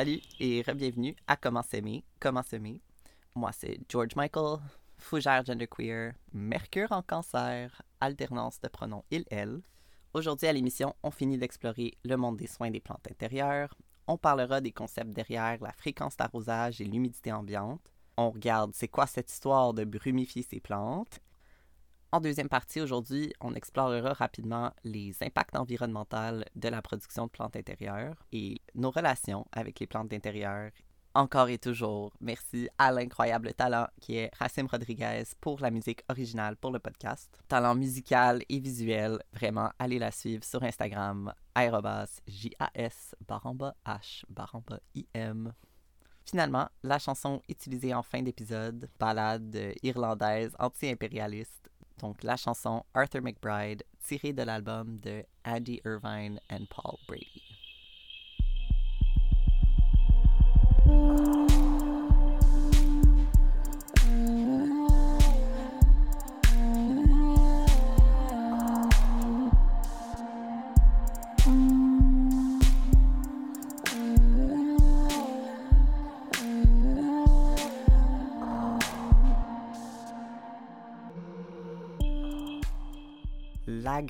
Salut et re-bienvenue à Comment s'aimer, Comment s'aimer. Moi, c'est George Michael, fougère genderqueer, Mercure en cancer, alternance de pronoms il-elle. Aujourd'hui à l'émission, on finit d'explorer le monde des soins des plantes intérieures. On parlera des concepts derrière la fréquence d'arrosage et l'humidité ambiante. On regarde c'est quoi cette histoire de brumifier ces plantes. En deuxième partie, aujourd'hui, on explorera rapidement les impacts environnementaux de la production de plantes intérieures et nos relations avec les plantes d'intérieur. Encore et toujours, merci à l'incroyable talent qui est Racim Rodriguez pour la musique originale pour le podcast. Talent musical et visuel, vraiment, allez la suivre sur Instagram, aérobas, J-A-S, baramba H, baramba I-M. Finalement, la chanson utilisée en fin d'épisode, balade irlandaise anti-impérialiste, donc la chanson Arthur McBride, tirée de l'album de Andy Irvine and Paul Brady.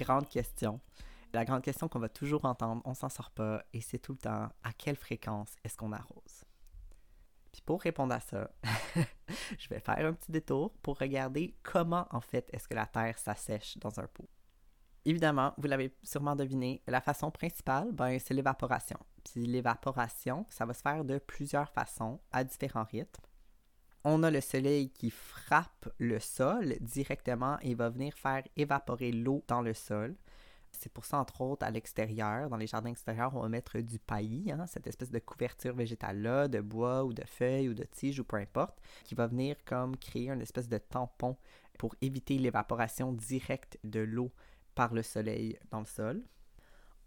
Grande question, la grande question qu'on va toujours entendre, on s'en sort pas, et c'est tout le temps à quelle fréquence est-ce qu'on arrose? Puis pour répondre à ça, je vais faire un petit détour pour regarder comment en fait est-ce que la terre s'assèche dans un pot. Évidemment, vous l'avez sûrement deviné, la façon principale, ben, c'est l'évaporation. Puis l'évaporation, ça va se faire de plusieurs façons, à différents rythmes. On a le soleil qui frappe le sol directement et va venir faire évaporer l'eau dans le sol. C'est pour ça, entre autres, à l'extérieur, dans les jardins extérieurs, on va mettre du paillis, hein, cette espèce de couverture végétale-là, de bois ou de feuilles ou de tiges ou peu importe, qui va venir comme créer une espèce de tampon pour éviter l'évaporation directe de l'eau par le soleil dans le sol.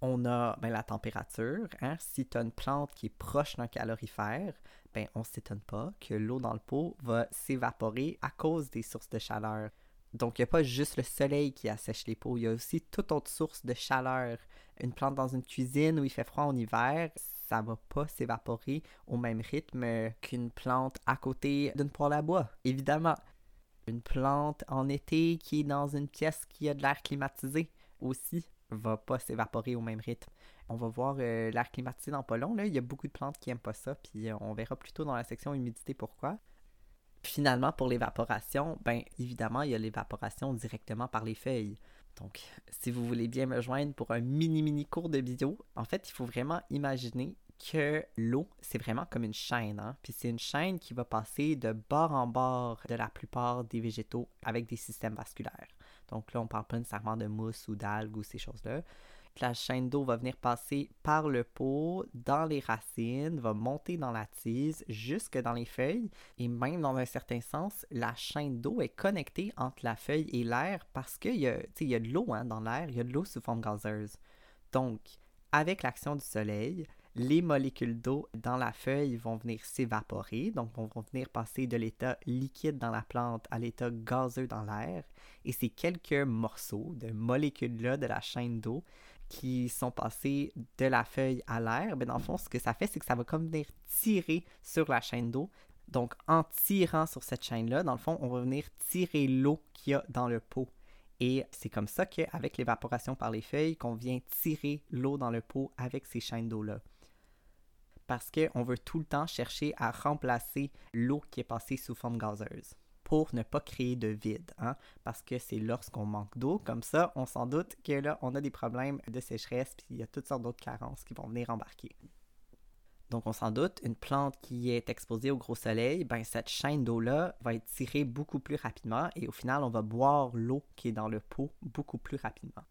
On a ben, la température. Hein. Si tu as une plante qui est proche d'un calorifère, ben, on ne s'étonne pas que l'eau dans le pot va s'évaporer à cause des sources de chaleur. Donc, il n'y a pas juste le soleil qui assèche les pots, il y a aussi toute autre source de chaleur. Une plante dans une cuisine où il fait froid en hiver, ça va pas s'évaporer au même rythme qu'une plante à côté d'une poêle à bois, évidemment. Une plante en été qui est dans une pièce qui a de l'air climatisé aussi va pas s'évaporer au même rythme. On va voir euh, l'air climatisé dans pas long. Là. Il y a beaucoup de plantes qui aiment pas ça, puis euh, on verra plutôt dans la section humidité pourquoi. Finalement, pour l'évaporation, ben évidemment, il y a l'évaporation directement par les feuilles. Donc, si vous voulez bien me joindre pour un mini mini cours de bio, en fait, il faut vraiment imaginer que l'eau, c'est vraiment comme une chaîne. Hein? Puis c'est une chaîne qui va passer de bord en bord de la plupart des végétaux avec des systèmes vasculaires. Donc là, on parle pas nécessairement de mousse ou d'algues ou ces choses-là la chaîne d'eau va venir passer par le pot, dans les racines, va monter dans la tise, jusque dans les feuilles. Et même dans un certain sens, la chaîne d'eau est connectée entre la feuille et l'air parce qu'il y, a, y de l'eau hein, dans l'air, il y a de l'eau sous forme gazeuse. Donc, avec l'action du soleil, les molécules d'eau dans la feuille vont venir s'évaporer, donc vont venir passer de l'état liquide dans la plante à l'état gazeux dans l'air. Et ces quelques morceaux de molécules-là de la chaîne d'eau qui sont passés de la feuille à l'air, dans le fond, ce que ça fait, c'est que ça va comme venir tirer sur la chaîne d'eau. Donc, en tirant sur cette chaîne-là, dans le fond, on va venir tirer l'eau qu'il y a dans le pot. Et c'est comme ça qu'avec l'évaporation par les feuilles, qu'on vient tirer l'eau dans le pot avec ces chaînes d'eau-là. Parce qu'on veut tout le temps chercher à remplacer l'eau qui est passée sous forme gazeuse pour ne pas créer de vide, hein, parce que c'est lorsqu'on manque d'eau, comme ça, on s'en doute que là, on a des problèmes de sécheresse, puis il y a toutes sortes d'autres carences qui vont venir embarquer. Donc, on s'en doute, une plante qui est exposée au gros soleil, ben, cette chaîne d'eau-là va être tirée beaucoup plus rapidement et au final, on va boire l'eau qui est dans le pot beaucoup plus rapidement.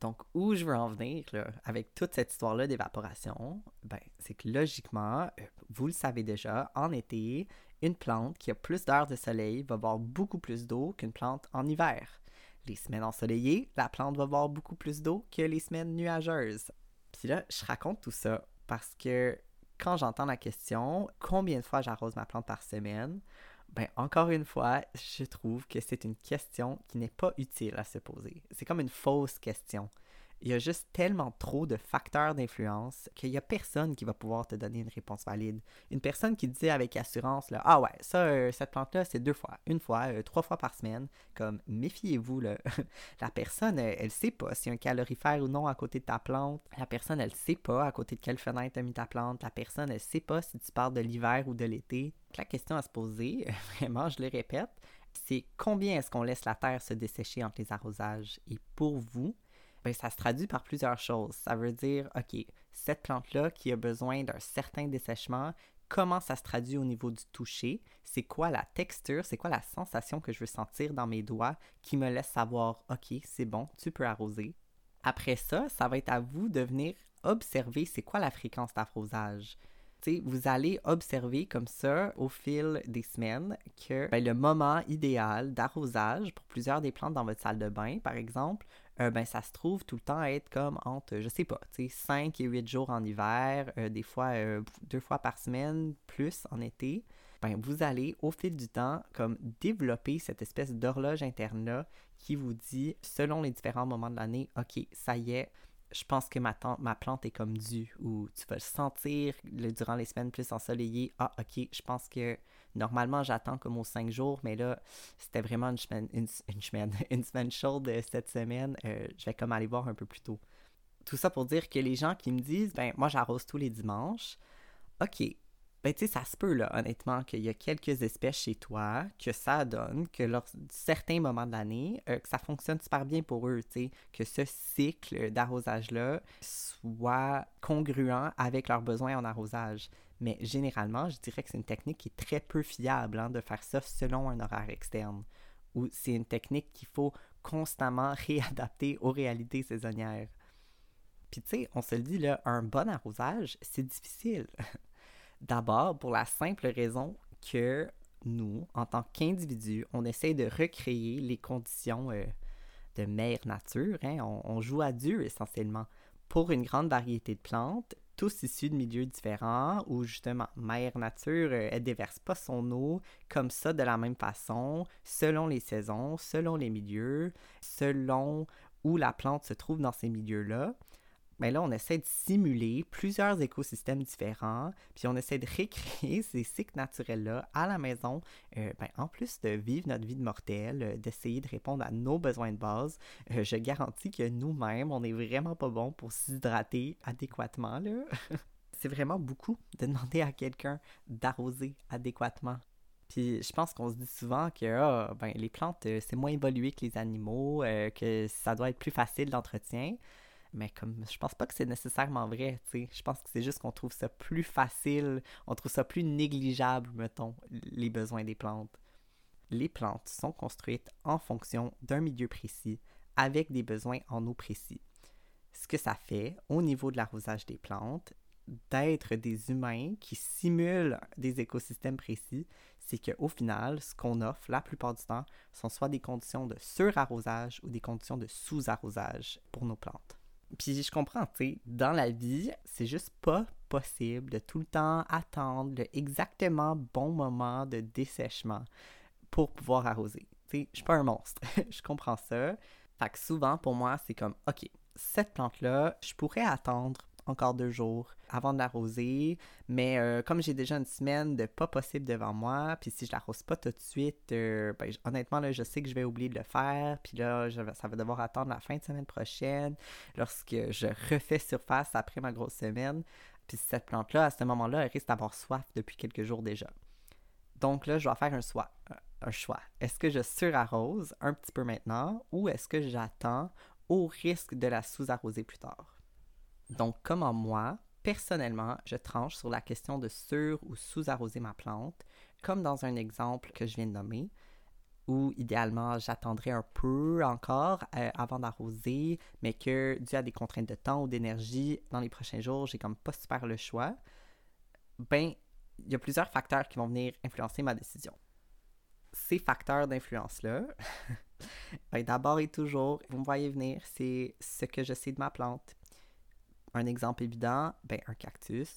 Donc, où je veux en venir avec toute cette histoire-là d'évaporation, ben, c'est que logiquement, euh, vous le savez déjà, en été, une plante qui a plus d'heures de soleil va boire beaucoup plus d'eau qu'une plante en hiver. Les semaines ensoleillées, la plante va boire beaucoup plus d'eau que les semaines nuageuses. Puis là, je raconte tout ça parce que quand j'entends la question combien de fois j'arrose ma plante par semaine, ben encore une fois, je trouve que c'est une question qui n'est pas utile à se poser. C'est comme une fausse question. Il y a juste tellement trop de facteurs d'influence qu'il n'y a personne qui va pouvoir te donner une réponse valide. Une personne qui dit avec assurance, là, ah ouais, ça, euh, cette plante-là, c'est deux fois, une fois, euh, trois fois par semaine, comme méfiez-vous, la personne, elle, ne sait pas s'il y a un calorifère ou non à côté de ta plante. La personne, elle sait pas à côté de quelle fenêtre tu as mis ta plante. La personne, elle sait pas si tu parles de l'hiver ou de l'été. La question à se poser, vraiment, je le répète, c'est combien est-ce qu'on laisse la terre se dessécher entre les arrosages? Et pour vous, ben, ça se traduit par plusieurs choses. Ça veut dire, OK, cette plante-là qui a besoin d'un certain dessèchement, comment ça se traduit au niveau du toucher? C'est quoi la texture? C'est quoi la sensation que je veux sentir dans mes doigts qui me laisse savoir, OK, c'est bon, tu peux arroser? Après ça, ça va être à vous de venir observer c'est quoi la fréquence d'arrosage vous allez observer comme ça au fil des semaines que ben, le moment idéal d'arrosage pour plusieurs des plantes dans votre salle de bain, par exemple, euh, ben, ça se trouve tout le temps à être comme entre, je sais pas, 5 et 8 jours en hiver, euh, des fois euh, deux fois par semaine, plus en été. Ben, vous allez au fil du temps comme développer cette espèce d'horloge interne-là qui vous dit, selon les différents moments de l'année, OK, ça y est, je pense que ma, ma plante est comme due, ou tu vas le sentir durant les semaines plus ensoleillées. Ah, ok, je pense que normalement j'attends comme aux cinq jours, mais là, c'était vraiment une semaine, une, semaine, une semaine chaude euh, cette semaine. Euh, je vais comme aller voir un peu plus tôt. Tout ça pour dire que les gens qui me disent, ben moi j'arrose tous les dimanches. Ok, ben, tu sais, ça se peut, là, honnêtement, qu'il y a quelques espèces chez toi que ça donne, que lors certains moments de l'année, euh, que ça fonctionne super bien pour eux, tu sais, que ce cycle d'arrosage-là soit congruent avec leurs besoins en arrosage. Mais généralement, je dirais que c'est une technique qui est très peu fiable hein, de faire ça selon un horaire externe. Ou c'est une technique qu'il faut constamment réadapter aux réalités saisonnières. Puis tu sais, on se le dit, là, un bon arrosage, c'est difficile. D'abord, pour la simple raison que nous, en tant qu'individus, on essaie de recréer les conditions euh, de mère nature. Hein. On, joue à Dieu essentiellement pour une grande variété de plantes, tous issus de milieux différents, où justement, mère nature, euh, elle déverse pas son eau comme ça de la même façon, selon les saisons, selon les milieux, selon où la plante se trouve dans ces milieux-là mais là, on essaie de simuler plusieurs écosystèmes différents, puis on essaie de recréer ces cycles naturels-là à la maison, euh, ben, en plus de vivre notre vie de mortel, euh, d'essayer de répondre à nos besoins de base. Euh, je garantis que nous-mêmes, on n'est vraiment pas bon pour s'hydrater adéquatement. C'est vraiment beaucoup de demander à quelqu'un d'arroser adéquatement. Puis je pense qu'on se dit souvent que ah, ben, les plantes, c'est moins évolué que les animaux, que ça doit être plus facile d'entretien. Mais comme je pense pas que c'est nécessairement vrai, tu sais. Je pense que c'est juste qu'on trouve ça plus facile, on trouve ça plus négligeable, mettons, les besoins des plantes. Les plantes sont construites en fonction d'un milieu précis, avec des besoins en eau précis. Ce que ça fait au niveau de l'arrosage des plantes, d'être des humains qui simulent des écosystèmes précis, c'est qu'au final, ce qu'on offre la plupart du temps sont soit des conditions de surarrosage ou des conditions de sous-arrosage pour nos plantes. Puis je comprends, tu sais, dans la vie, c'est juste pas possible de tout le temps attendre le exactement bon moment de dessèchement pour pouvoir arroser. Tu sais, je suis pas un monstre, je comprends ça. Fait que souvent, pour moi, c'est comme, OK, cette plante-là, je pourrais attendre encore deux jours avant de l'arroser. Mais euh, comme j'ai déjà une semaine de pas possible devant moi, puis si je l'arrose pas tout de suite, euh, ben, honnêtement, là, je sais que je vais oublier de le faire. Puis là, ça va devoir attendre la fin de semaine prochaine, lorsque je refais surface après ma grosse semaine. Puis cette plante-là, à ce moment-là, elle risque d'avoir soif depuis quelques jours déjà. Donc là, je dois faire un choix. Un choix. Est-ce que je surarrose un petit peu maintenant ou est-ce que j'attends au risque de la sous-arroser plus tard? Donc, comment moi, personnellement, je tranche sur la question de sur ou sous-arroser ma plante, comme dans un exemple que je viens de nommer, où idéalement j'attendrai un peu encore euh, avant d'arroser, mais que dû à des contraintes de temps ou d'énergie, dans les prochains jours, j'ai comme pas super le choix, ben, il y a plusieurs facteurs qui vont venir influencer ma décision. Ces facteurs d'influence-là, ben, d'abord et toujours, vous me voyez venir, c'est ce que je sais de ma plante, un exemple évident, ben, un cactus.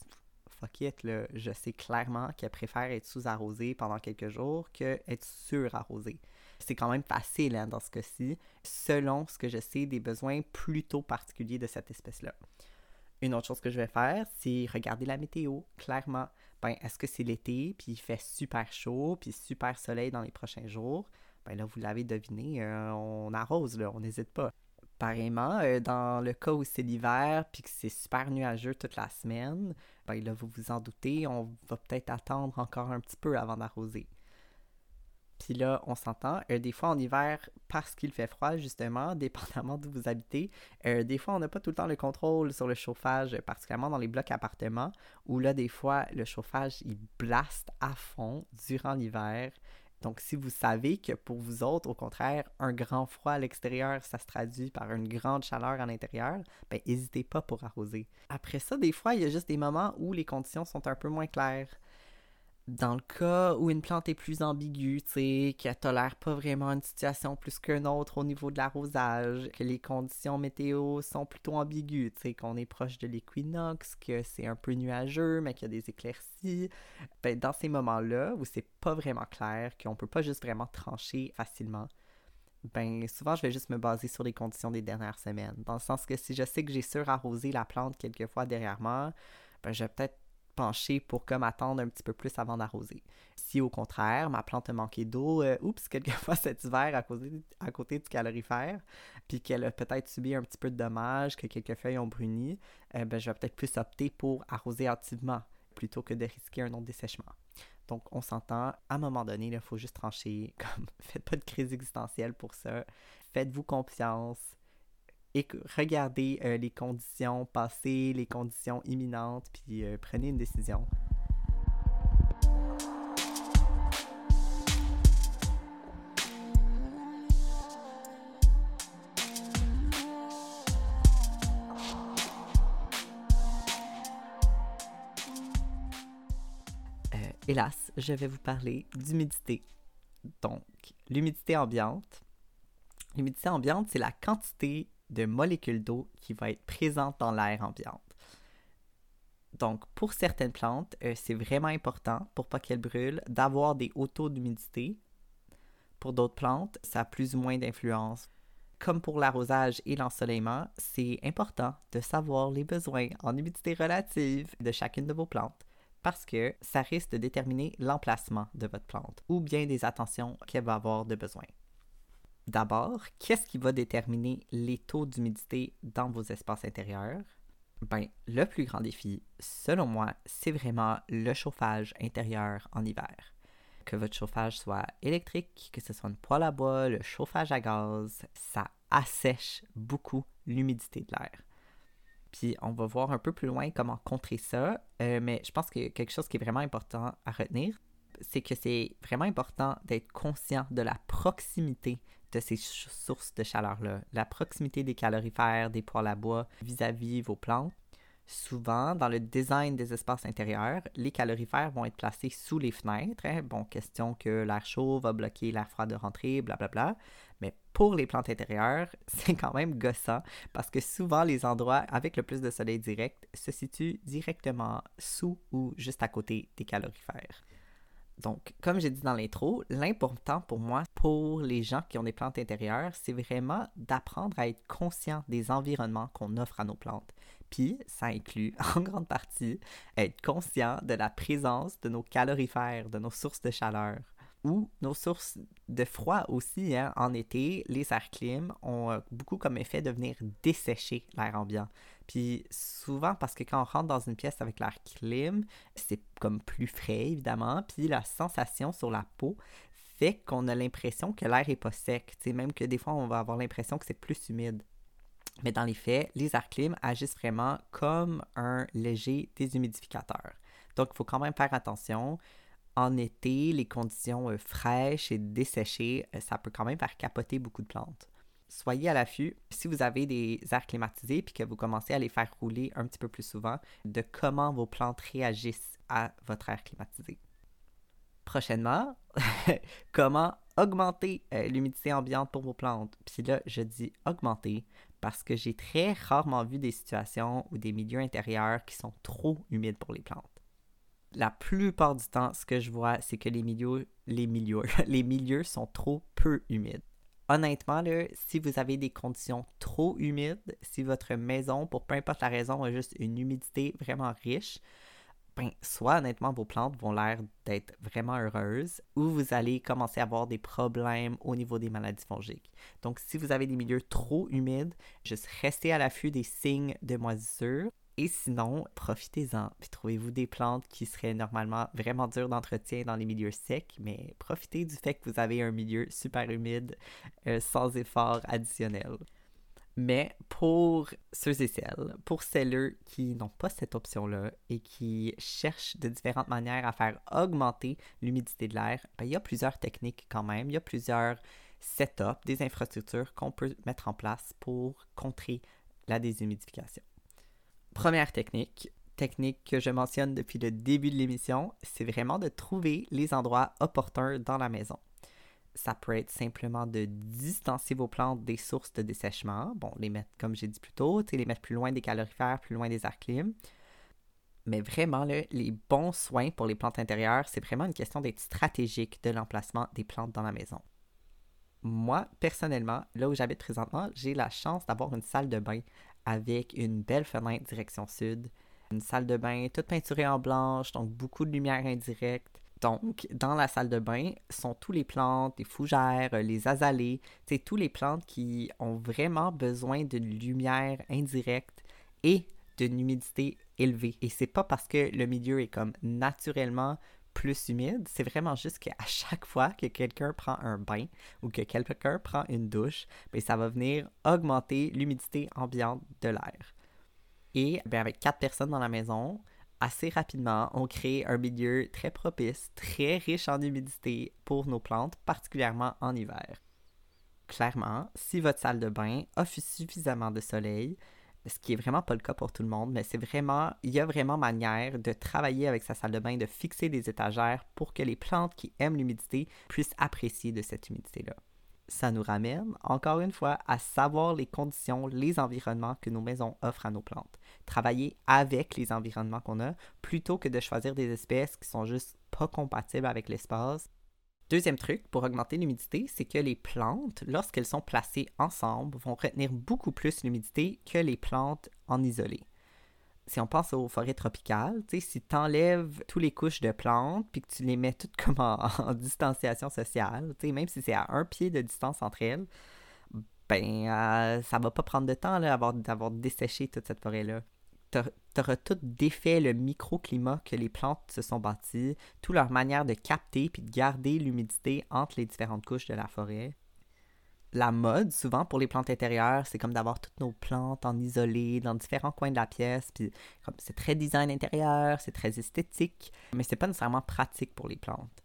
fuck it, là, je sais clairement qu'elle préfère être sous-arrosée pendant quelques jours que être sur-arrosée. C'est quand même facile hein, dans ce cas-ci, selon ce que je sais des besoins plutôt particuliers de cette espèce-là. Une autre chose que je vais faire, c'est regarder la météo, clairement. Ben, est-ce que c'est l'été, puis il fait super chaud, puis super soleil dans les prochains jours? Ben là, vous l'avez deviné, euh, on arrose, on n'hésite pas. Pareillement, euh, dans le cas où c'est l'hiver, puis que c'est super nuageux toute la semaine, ben là, vous vous en doutez, on va peut-être attendre encore un petit peu avant d'arroser. Puis là, on s'entend. Euh, des fois, en hiver, parce qu'il fait froid, justement, dépendamment d'où vous habitez, euh, des fois, on n'a pas tout le temps le contrôle sur le chauffage, particulièrement dans les blocs appartements, où là, des fois, le chauffage, il blaste à fond durant l'hiver. Donc, si vous savez que pour vous autres, au contraire, un grand froid à l'extérieur, ça se traduit par une grande chaleur à l'intérieur, ben, n'hésitez pas pour arroser. Après ça, des fois, il y a juste des moments où les conditions sont un peu moins claires dans le cas où une plante est plus ambiguë, tu sais, qu'elle tolère pas vraiment une situation plus qu'une autre au niveau de l'arrosage, que les conditions météo sont plutôt ambiguës, tu sais, qu'on est proche de l'équinoxe, que c'est un peu nuageux, mais qu'il y a des éclaircies, ben, dans ces moments-là où c'est pas vraiment clair, qu'on peut pas juste vraiment trancher facilement, ben souvent je vais juste me baser sur les conditions des dernières semaines. Dans le sens que si je sais que j'ai surarrosé la plante quelques fois derrière moi, ben je vais peut-être pour comme attendre un petit peu plus avant d'arroser. Si au contraire, ma plante a manqué d'eau, euh, oups, quelquefois cet hiver à, à côté du calorifère, puis qu'elle a peut-être subi un petit peu de dommages, que quelques feuilles ont bruni, euh, ben, je vais peut-être plus opter pour arroser activement plutôt que de risquer un non-dessèchement. Donc, on s'entend, à un moment donné, il faut juste trancher. Comme, faites pas de crise existentielle pour ça. Faites-vous confiance et regardez euh, les conditions passées, les conditions imminentes, puis euh, prenez une décision. Euh, hélas, je vais vous parler d'humidité. Donc, l'humidité ambiante. L'humidité ambiante, c'est la quantité de molécules d'eau qui va être présente dans l'air ambiante. Donc, pour certaines plantes, euh, c'est vraiment important, pour pas qu'elles brûlent, d'avoir des hauts taux d'humidité. Pour d'autres plantes, ça a plus ou moins d'influence. Comme pour l'arrosage et l'ensoleillement, c'est important de savoir les besoins en humidité relative de chacune de vos plantes parce que ça risque de déterminer l'emplacement de votre plante ou bien des attentions qu'elle va avoir de besoin. D'abord, qu'est-ce qui va déterminer les taux d'humidité dans vos espaces intérieurs? Ben, le plus grand défi, selon moi, c'est vraiment le chauffage intérieur en hiver. Que votre chauffage soit électrique, que ce soit une poêle à bois, le chauffage à gaz, ça assèche beaucoup l'humidité de l'air. Puis on va voir un peu plus loin comment contrer ça, euh, mais je pense que quelque chose qui est vraiment important à retenir, c'est que c'est vraiment important d'être conscient de la proximité de ces sources de chaleur-là. La proximité des calorifères, des poêles à bois vis-à-vis vos plantes. Souvent, dans le design des espaces intérieurs, les calorifères vont être placés sous les fenêtres. Hein. Bon, question que l'air chaud va bloquer l'air froid de rentrée, blablabla. Mais pour les plantes intérieures, c'est quand même gossant parce que souvent les endroits avec le plus de soleil direct se situent directement sous ou juste à côté des calorifères. Donc, comme j'ai dit dans l'intro, l'important pour moi, pour les gens qui ont des plantes intérieures, c'est vraiment d'apprendre à être conscient des environnements qu'on offre à nos plantes. Puis, ça inclut en grande partie être conscient de la présence de nos calorifères, de nos sources de chaleur ou nos sources de froid aussi. Hein. En été, les airs clim ont euh, beaucoup comme effet de venir dessécher l'air ambiant. Puis souvent, parce que quand on rentre dans une pièce avec l'air clim, c'est comme plus frais évidemment, puis la sensation sur la peau fait qu'on a l'impression que l'air est pas sec. sais, même que des fois, on va avoir l'impression que c'est plus humide. Mais dans les faits, les airs clim agissent vraiment comme un léger déshumidificateur. Donc, il faut quand même faire attention en été, les conditions euh, fraîches et desséchées, euh, ça peut quand même faire capoter beaucoup de plantes. Soyez à l'affût si vous avez des airs climatisés puis que vous commencez à les faire rouler un petit peu plus souvent de comment vos plantes réagissent à votre air climatisé. Prochainement, comment augmenter euh, l'humidité ambiante pour vos plantes? Puis là, je dis augmenter parce que j'ai très rarement vu des situations ou des milieux intérieurs qui sont trop humides pour les plantes. La plupart du temps, ce que je vois, c'est que les milieux, sont trop peu humides. Honnêtement, là, si vous avez des conditions trop humides, si votre maison, pour peu importe la raison, a juste une humidité vraiment riche, ben, soit honnêtement vos plantes vont l'air d'être vraiment heureuses ou vous allez commencer à avoir des problèmes au niveau des maladies fongiques. Donc si vous avez des milieux trop humides, juste restez à l'affût des signes de moisissure. Et sinon, profitez-en. Puis trouvez-vous des plantes qui seraient normalement vraiment dures d'entretien dans les milieux secs, mais profitez du fait que vous avez un milieu super humide euh, sans effort additionnel. Mais pour ceux et celles, pour celles qui n'ont pas cette option-là et qui cherchent de différentes manières à faire augmenter l'humidité de l'air, ben, il y a plusieurs techniques quand même. Il y a plusieurs setups, des infrastructures qu'on peut mettre en place pour contrer la déshumidification. Première technique, technique que je mentionne depuis le début de l'émission, c'est vraiment de trouver les endroits opportuns dans la maison. Ça peut être simplement de distancer vos plantes des sources de dessèchement. Bon, les mettre, comme j'ai dit plus tôt, les mettre plus loin des calorifères, plus loin des airs clim. Mais vraiment, les bons soins pour les plantes intérieures, c'est vraiment une question d'être stratégique de l'emplacement des plantes dans la maison. Moi, personnellement, là où j'habite présentement, j'ai la chance d'avoir une salle de bain avec une belle fenêtre direction sud, une salle de bain toute peinturée en blanche, donc beaucoup de lumière indirecte. Donc, dans la salle de bain sont tous les plantes, les fougères, les azalées, c'est tous les plantes qui ont vraiment besoin d'une lumière indirecte et d'une humidité élevée. Et c'est pas parce que le milieu est comme naturellement plus humide, c'est vraiment juste qu'à chaque fois que quelqu'un prend un bain ou que quelqu'un prend une douche, bien, ça va venir augmenter l'humidité ambiante de l'air. Et bien, avec quatre personnes dans la maison, assez rapidement, on crée un milieu très propice, très riche en humidité pour nos plantes, particulièrement en hiver. Clairement, si votre salle de bain offre suffisamment de soleil, ce qui est vraiment pas le cas pour tout le monde, mais c'est vraiment, il y a vraiment manière de travailler avec sa salle de bain, de fixer des étagères pour que les plantes qui aiment l'humidité puissent apprécier de cette humidité-là. Ça nous ramène, encore une fois, à savoir les conditions, les environnements que nos maisons offrent à nos plantes. Travailler avec les environnements qu'on a plutôt que de choisir des espèces qui sont juste pas compatibles avec l'espace Deuxième truc pour augmenter l'humidité, c'est que les plantes, lorsqu'elles sont placées ensemble, vont retenir beaucoup plus l'humidité que les plantes en isolé. Si on pense aux forêts tropicales, si tu enlèves toutes les couches de plantes puis que tu les mets toutes comme en, distanciation sociale, même si c'est à un pied de distance entre elles, ben euh, ça va pas prendre de temps d'avoir desséché toute cette forêt-là tu auras tout défait le microclimat que les plantes se sont bâties, toute leur manière de capter puis de garder l'humidité entre les différentes couches de la forêt. La mode, souvent pour les plantes intérieures, c'est comme d'avoir toutes nos plantes en isolé dans différents coins de la pièce. Puis c'est très design intérieur, c'est très esthétique, mais c'est pas nécessairement pratique pour les plantes.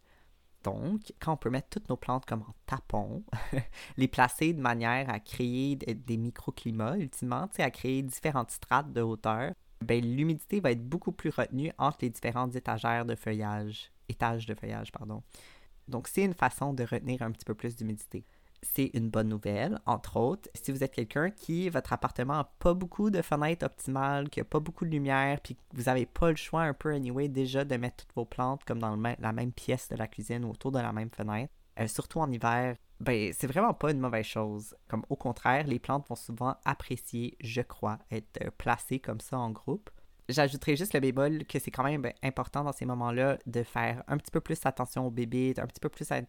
Donc, quand on peut mettre toutes nos plantes comme en tapon, les placer de manière à créer des microclimats, ultimement, à créer différentes strates de hauteur, ben, l'humidité va être beaucoup plus retenue entre les différentes étagères de feuillage, étages de feuillage, pardon. Donc, c'est une façon de retenir un petit peu plus d'humidité c'est une bonne nouvelle, entre autres. Si vous êtes quelqu'un qui, votre appartement n'a pas beaucoup de fenêtres optimales, qui n'a pas beaucoup de lumière, puis que vous n'avez pas le choix un peu, anyway, déjà de mettre toutes vos plantes comme dans la même pièce de la cuisine ou autour de la même fenêtre, euh, surtout en hiver, ben, c'est vraiment pas une mauvaise chose. Comme au contraire, les plantes vont souvent apprécier, je crois, être euh, placées comme ça en groupe. J'ajouterais juste le bémol que c'est quand même important dans ces moments-là de faire un petit peu plus attention aux bébés, un petit peu plus à,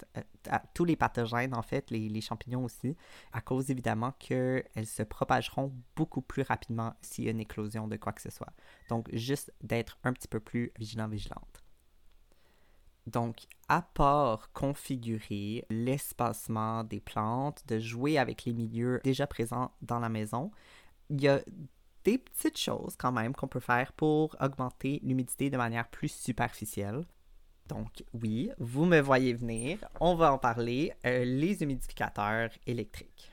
tous les pathogènes, en fait, les, champignons aussi, à cause évidemment qu'elles se propageront beaucoup plus rapidement s'il y a une éclosion de quoi que ce soit. Donc, juste d'être un petit peu plus vigilant, vigilante. Donc, à part configurer l'espacement des plantes, de jouer avec les milieux déjà présents dans la maison, il y a des petites choses quand même qu'on peut faire pour augmenter l'humidité de manière plus superficielle. Donc oui, vous me voyez venir, on va en parler, euh, les humidificateurs électriques.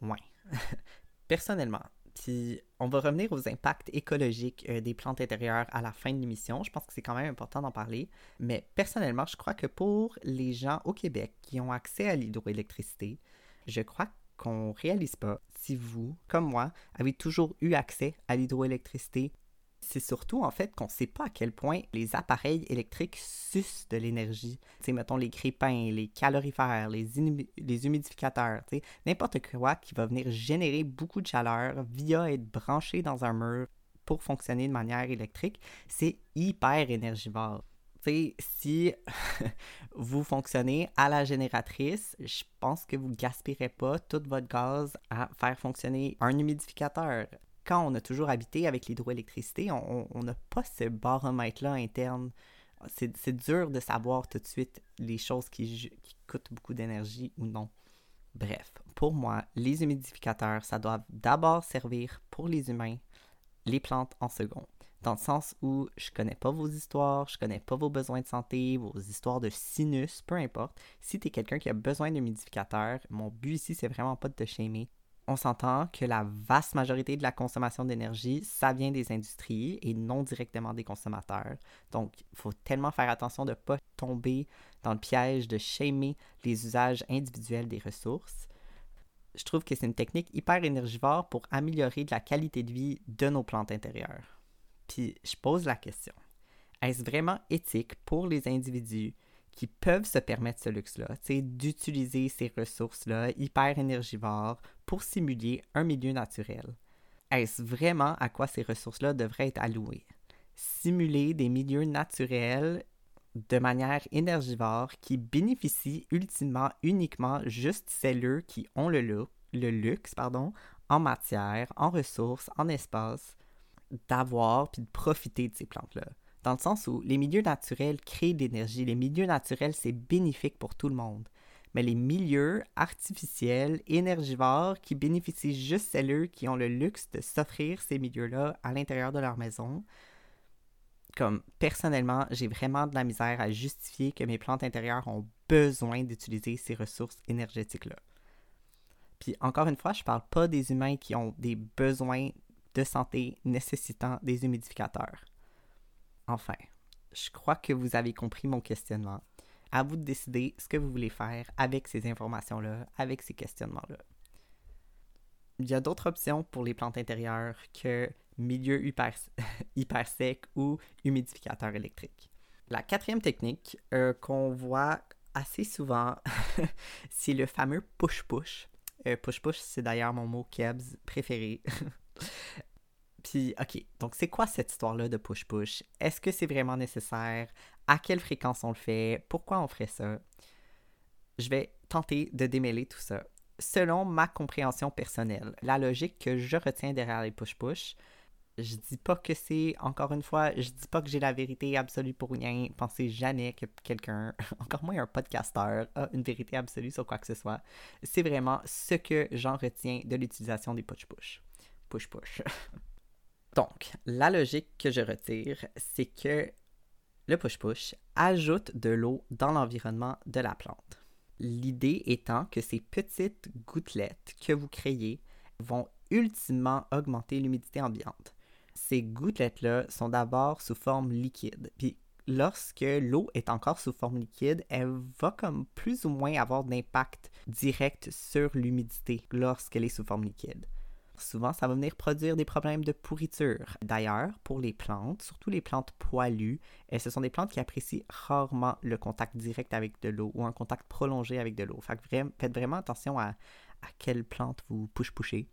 Ouais. Personnellement, puis on va revenir aux impacts écologiques euh, des plantes intérieures à la fin de l'émission. Je pense que c'est quand même important d'en parler. Mais personnellement, je crois que pour les gens au Québec qui ont accès à l'hydroélectricité, je crois qu'on réalise pas si vous, comme moi, avez toujours eu accès à l'hydroélectricité c'est surtout en fait qu'on ne sait pas à quel point les appareils électriques sucent de l'énergie. Tu sais, mettons les crépins, les calorifères, les, humidificateurs, tu n'importe quoi qui va venir générer beaucoup de chaleur via être branché dans un mur pour fonctionner de manière électrique, c'est hyper énergivore. Si vous fonctionnez à la génératrice, je pense que vous gaspillerez pas tout votre gaz à faire fonctionner un humidificateur quand on a toujours habité avec l'hydroélectricité, on n'a pas ce baromètre-là interne. C'est dur de savoir tout de suite les choses qui, qui coûtent beaucoup d'énergie ou non. Bref, pour moi, les humidificateurs, ça doit d'abord servir pour les humains, les plantes en second. Dans le sens où je connais pas vos histoires, je connais pas vos besoins de santé, vos histoires de sinus, peu importe. Si tu es quelqu'un qui a besoin d'humidificateur, mon but ici, c'est vraiment pas de te shamer on s'entend que la vaste majorité de la consommation d'énergie, ça vient des industries et non directement des consommateurs. Donc, il faut tellement faire attention de ne pas tomber dans le piège de shamer les usages individuels des ressources. Je trouve que c'est une technique hyper énergivore pour améliorer la qualité de vie de nos plantes intérieures. Puis, je pose la question, est-ce vraiment éthique pour les individus qui peuvent se permettre ce luxe-là, d'utiliser ces ressources-là hyper énergivores pour simuler un milieu naturel? Est-ce vraiment à quoi ces ressources-là devraient être allouées? Simuler des milieux naturels de manière énergivore qui bénéficient ultimement uniquement juste celles qui ont le, le luxe pardon, en matière, en ressources, en espace, d'avoir puis de profiter de ces plantes-là dans le sens où les milieux naturels créent de l'énergie. Les milieux naturels, c'est bénéfique pour tout le monde. Mais les milieux artificiels, énergivores, qui bénéficient juste celles qui ont le luxe de s'offrir ces milieux-là à l'intérieur de leur maison, comme personnellement, j'ai vraiment de la misère à justifier que mes plantes intérieures ont besoin d'utiliser ces ressources énergétiques-là. Puis encore une fois, je parle pas des humains qui ont des besoins de santé nécessitant des humidificateurs. Enfin, je crois que vous avez compris mon questionnement. À vous de décider ce que vous voulez faire avec ces informations-là, avec ces questionnements-là. Il y a d'autres options pour les plantes intérieures que milieu hyper, hyper sec ou humidificateur électrique. La quatrième technique euh, qu'on voit assez souvent, c'est le fameux push-push. Euh, push-push, c'est d'ailleurs mon mot Kebs préféré. Puis, OK, donc c'est quoi cette histoire-là de push-push? Est-ce que c'est vraiment nécessaire? À quelle fréquence on le fait? Pourquoi on ferait ça? Je vais tenter de démêler tout ça. Selon ma compréhension personnelle, la logique que je retiens derrière les push-push, je dis pas que c'est, encore une fois, je dis pas que j'ai la vérité absolue pour rien. Pensez jamais que quelqu'un, encore moins un podcasteur, a une vérité absolue sur quoi que ce soit. C'est vraiment ce que j'en retiens de l'utilisation des push-push. Push-push. Donc, la logique que je retire, c'est que le push-push ajoute de l'eau dans l'environnement de la plante. L'idée étant que ces petites gouttelettes que vous créez vont ultimement augmenter l'humidité ambiante. Ces gouttelettes-là sont d'abord sous forme liquide. Puis lorsque l'eau est encore sous forme liquide, elle va comme plus ou moins avoir d'impact direct sur l'humidité lorsqu'elle est sous forme liquide. Souvent, ça va venir produire des problèmes de pourriture. D'ailleurs, pour les plantes, surtout les plantes poilues, et ce sont des plantes qui apprécient rarement le contact direct avec de l'eau ou un contact prolongé avec de l'eau. faites vraiment attention à, à quelle plante vous push-pushez.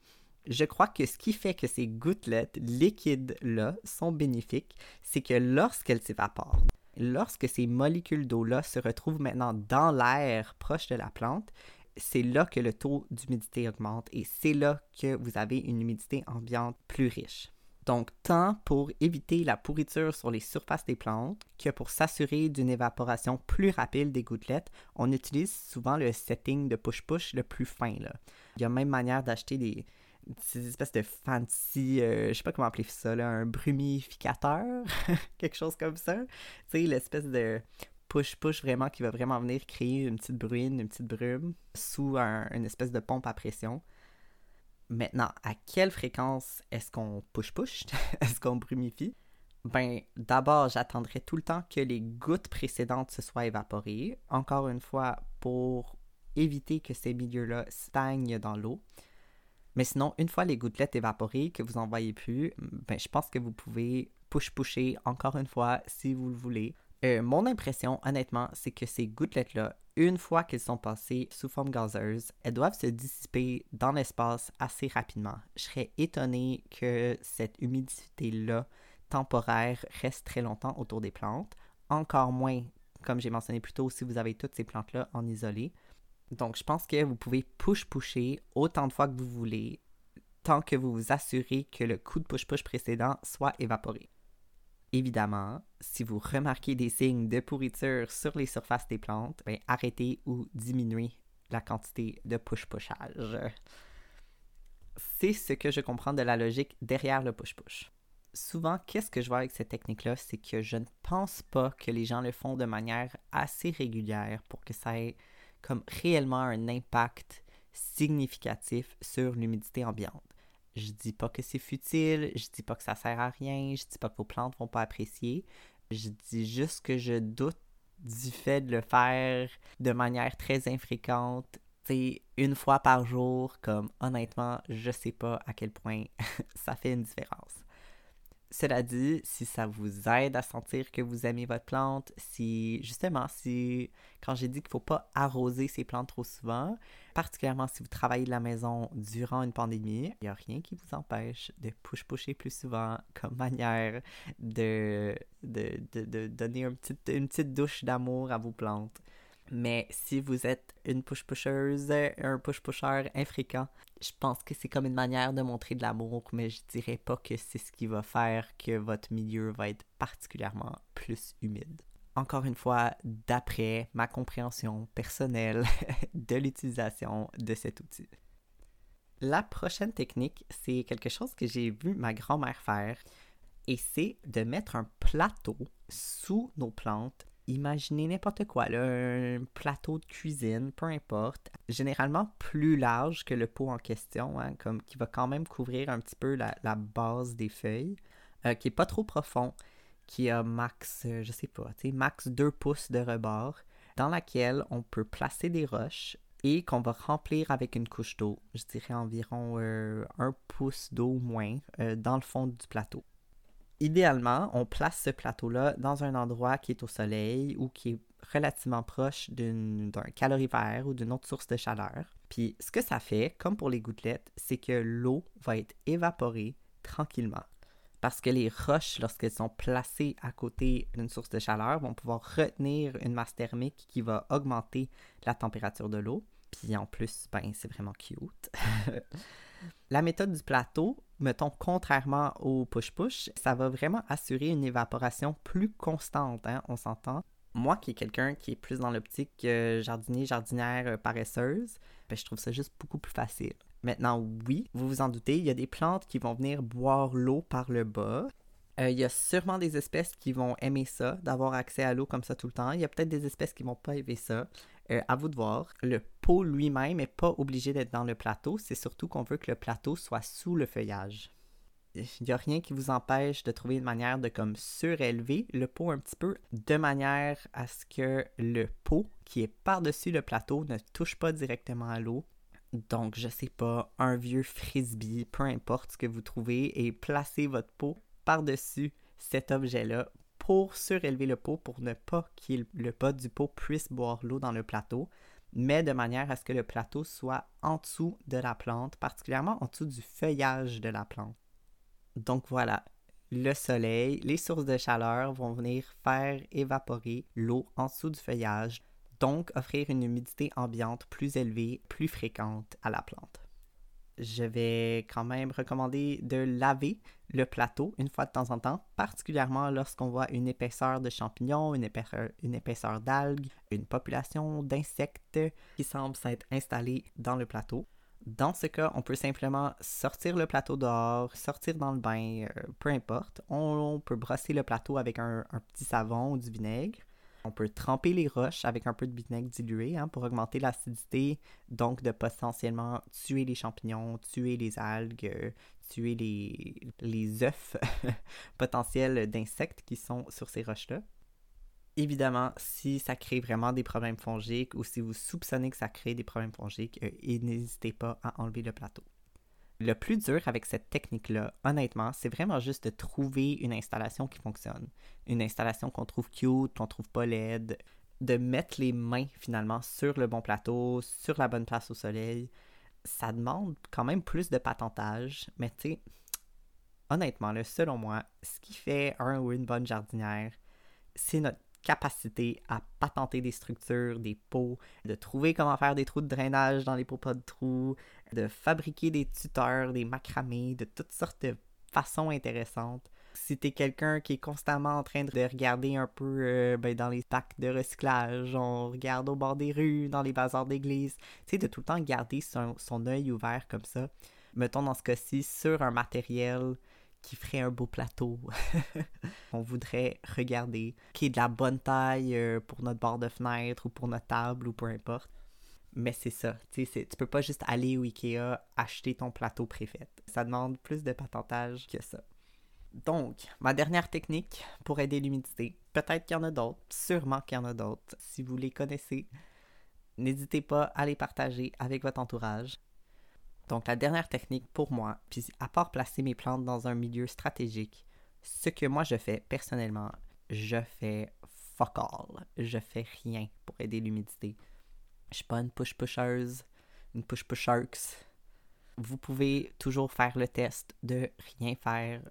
Je crois que ce qui fait que ces gouttelettes liquides-là sont bénéfiques, c'est que lorsqu'elles s'évaporent, lorsque ces molécules d'eau-là se retrouvent maintenant dans l'air proche de la plante, c'est là que le taux d'humidité augmente et c'est là que vous avez une humidité ambiante plus riche. Donc, tant pour éviter la pourriture sur les surfaces des plantes que pour s'assurer d'une évaporation plus rapide des gouttelettes, on utilise souvent le setting de push-push le plus fin. Il y a même manière d'acheter des, espèces de fancy, euh, je sais pas comment appeler ça, là, un brumificateur, quelque chose comme ça. Tu sais, l'espèce de push-push vraiment qui va vraiment venir créer une petite bruine, une petite brume sous une espèce de pompe à pression. Maintenant, à quelle fréquence est-ce qu'on push-push? est-ce qu'on brumifie? Ben, d'abord, j'attendrai tout le temps que les gouttes précédentes se soient évaporées. Encore une fois, pour éviter que ces milieux-là stagnent dans l'eau. Mais sinon, une fois les gouttelettes évaporées, que vous n'en voyez plus, ben, je pense que vous pouvez push-pusher encore une fois si vous le voulez. Euh, mon impression, honnêtement, c'est que ces gouttelettes-là, une fois qu'elles sont passées sous forme gazeuse, elles doivent se dissiper dans l'espace assez rapidement. Je serais étonné que cette humidité-là temporaire reste très longtemps autour des plantes. Encore moins, comme j'ai mentionné plus tôt, si vous avez toutes ces plantes-là en isolé. Donc, je pense que vous pouvez push-pusher autant de fois que vous voulez, tant que vous vous assurez que le coup de push-push précédent soit évaporé. Évidemment, si vous remarquez des signes de pourriture sur les surfaces des plantes, ben, arrêtez ou diminuez la quantité de push-pushage. C'est ce que je comprends de la logique derrière le push-push. Souvent, qu'est-ce que je vois avec cette technique-là, c'est que je ne pense pas que les gens le font de manière assez régulière pour que ça ait comme réellement un impact significatif sur l'humidité ambiante. Je dis pas que c'est futile, je dis pas que ça sert à rien, je dis pas que vos plantes vont pas apprécier. Je dis juste que je doute du fait de le faire de manière très infréquente, c'est une fois par jour, comme honnêtement, je sais pas à quel point ça fait une différence. Cela dit, si ça vous aide à sentir que vous aimez votre plante, si justement, si quand j'ai dit qu'il ne faut pas arroser ces plantes trop souvent, particulièrement si vous travaillez de la maison durant une pandémie, il n'y a rien qui vous empêche de push-pusher plus souvent comme manière de, donner une petite, une petite douche d'amour à vos plantes. Mais si vous êtes une push-pusheuse, un push-pusher infréquent, je pense que c'est comme une manière de montrer de l'amour, mais je dirais pas que c'est ce qui va faire que votre milieu va être particulièrement plus humide. Encore une fois, d'après ma compréhension personnelle de l'utilisation de cet outil. La prochaine technique, c'est quelque chose que j'ai vu ma grand-mère faire, et c'est de mettre un plateau sous nos plantes imaginez n'importe quoi, un plateau de cuisine, peu importe, généralement plus large que le pot en question, hein, qui va quand même couvrir un petit peu la, base des feuilles, euh, qui est pas trop profond, qui a max, euh, je sais pas, max 2 pouces de rebord, dans laquelle on peut placer des roches et qu'on va remplir avec une couche d'eau, je dirais environ euh, un pouce d'eau moins, dans le fond du plateau idéalement, on place ce plateau-là dans un endroit qui est au soleil ou qui est relativement proche d'un calorifère ou d'une autre source de chaleur. Puis ce que ça fait, comme pour les gouttelettes, c'est que l'eau va être évaporée tranquillement. Parce que les roches, lorsqu'elles sont placées à côté d'une source de chaleur, vont pouvoir retenir une masse thermique qui va augmenter la température de l'eau. Puis en plus, ben, c'est vraiment cute. La méthode du plateau, mettons, contrairement au push-push, ça va vraiment assurer une évaporation plus constante, hein, on s'entend. Moi qui est quelqu'un qui est plus dans l'optique euh, jardinier, jardinière euh, paresseuse, ben, je trouve ça juste beaucoup plus facile. Maintenant, oui, vous vous en doutez, il y a des plantes qui vont venir boire l'eau par le bas. Euh, il y a sûrement des espèces qui vont aimer ça, d'avoir accès à l'eau comme ça tout le temps. Il y a peut-être des espèces qui vont pas aimer ça. Euh, à vous de voir. Le pot lui-même n'est pas obligé d'être dans le plateau, c'est surtout qu'on veut que le plateau soit sous le feuillage. Il n'y a rien qui vous empêche de trouver une manière de comme surélever le pot un petit peu de manière à ce que le pot qui est par-dessus le plateau ne touche pas directement à l'eau. Donc, je sais pas, un vieux frisbee, peu importe ce que vous trouvez, et placez votre pot par-dessus cet objet-là pour surélever le pot pour ne pas que le bas du pot puisse boire l'eau dans le plateau, mais de manière à ce que le plateau soit en dessous de la plante, particulièrement en dessous du feuillage de la plante. Donc voilà, le soleil, les sources de chaleur vont venir faire évaporer l'eau en dessous du feuillage, donc offrir une humidité ambiante plus élevée, plus fréquente à la plante je vais quand même recommander de laver le plateau une fois de temps en temps, particulièrement lorsqu'on voit une épaisseur de champignons, une épaisseur, une épaisseur d'algues, une population d'insectes qui semble s'être installée dans le plateau. Dans ce cas, on peut simplement sortir le plateau dehors, sortir dans le bain, euh, peu importe. On, peut brosser le plateau avec un petit savon ou du vinaigre. On peut tremper les roches avec un peu de vinaigre dilué hein, pour augmenter l'acidité, donc de potentiellement tuer les champignons, tuer les algues, tuer les, les œufs potentiels d'insectes qui sont sur ces roches-là. Évidemment, si ça crée vraiment des problèmes fongiques ou si vous soupçonnez que ça crée des problèmes fongiques, euh, n'hésitez pas à enlever le plateau. Le plus dur avec cette technique-là, honnêtement, c'est vraiment juste de trouver une installation qui fonctionne. Une installation qu'on trouve cute, qu'on trouve pas laide. De mettre les mains finalement sur le bon plateau, sur la bonne place au soleil. Ça demande quand même plus de patentage, mais tu sais, honnêtement, selon moi, ce qui fait un ou une bonne jardinière, c'est notre capacité à patenter des structures, des pots, de trouver comment faire des trous de drainage dans les pots pas de trous, de fabriquer des tuteurs, des macramés, de toutes sortes de façons intéressantes. Si t'es quelqu'un qui est constamment en train de regarder un peu euh, ben, dans les packs de recyclage, on regarde au bord des rues, dans les bazars d'église, tu sais, de tout le temps garder son, son œil ouvert comme ça. Mettons dans ce cas-ci sur un matériel qui ferait un beau plateau. on voudrait regarder, qui est de la bonne taille euh, pour notre bord de fenêtre ou pour notre table ou peu importe. Mais c'est ça, tu sais, tu peux pas juste aller au Ikea acheter ton plateau préfet. Ça demande plus de patentage que ça. Donc, ma dernière technique pour aider l'humidité, peut-être qu'il y en a d'autres, sûrement qu'il y en a d'autres. Si vous les connaissez, n'hésitez pas à les partager avec votre entourage. Donc, la dernière technique pour moi, puis à part placer mes plantes dans un milieu stratégique, ce que moi je fais personnellement, je fais fuck all. Je fais rien pour aider l'humidité. Je suis pas une push-pusheuse, une push-pushers. Vous pouvez toujours faire le test de rien faire.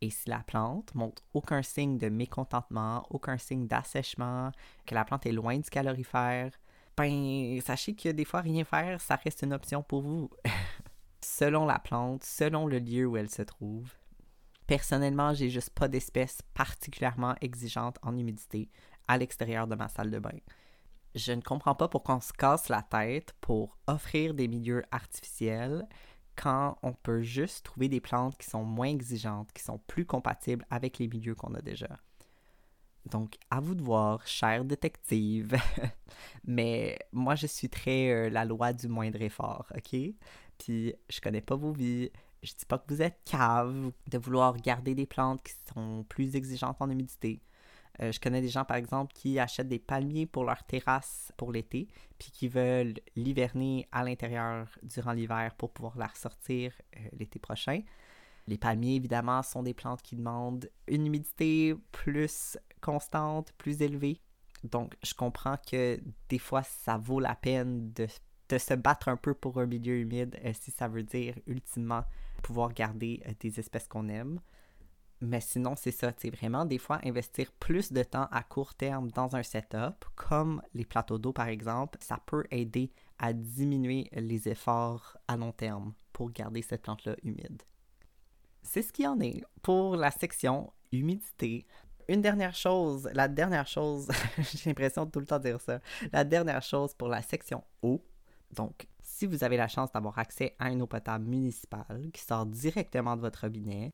Et si la plante montre aucun signe de mécontentement, aucun signe d'assèchement, que la plante est loin du calorifère, ben, sachez que des fois, rien faire, ça reste une option pour vous. selon la plante, selon le lieu où elle se trouve. Personnellement, j'ai juste pas d'espèce particulièrement exigeante en humidité à l'extérieur de ma salle de bain. Je ne comprends pas pourquoi on se casse la tête pour offrir des milieux artificiels quand on peut juste trouver des plantes qui sont moins exigeantes, qui sont plus compatibles avec les milieux qu'on a déjà. Donc, à vous de voir, cher détective. Mais moi, je suis très euh, la loi du moindre effort, OK? Puis, je connais pas vos vies. Je dis pas que vous êtes cave de vouloir garder des plantes qui sont plus exigeantes en humidité. Euh, je connais des gens, par exemple, qui achètent des palmiers pour leur terrasse pour l'été, puis qui veulent l'hiverner à l'intérieur durant l'hiver pour pouvoir la ressortir euh, l'été prochain. Les palmiers, évidemment, sont des plantes qui demandent une humidité plus constante, plus élevée. Donc, je comprends que des fois, ça vaut la peine de, se battre un peu pour un milieu humide euh, si ça veut dire ultimement pouvoir garder euh, des espèces qu'on aime. Mais sinon, c'est ça, c'est vraiment des fois investir plus de temps à court terme dans un setup, comme les plateaux d'eau par exemple, ça peut aider à diminuer les efforts à long terme pour garder cette plante-là humide. C'est ce qu'il y en est pour la section humidité une dernière chose, la dernière chose, j'ai l'impression de tout le temps dire ça, la dernière chose pour la section eau. Donc, si vous avez la chance d'avoir accès à une eau potable municipale qui sort directement de votre robinet,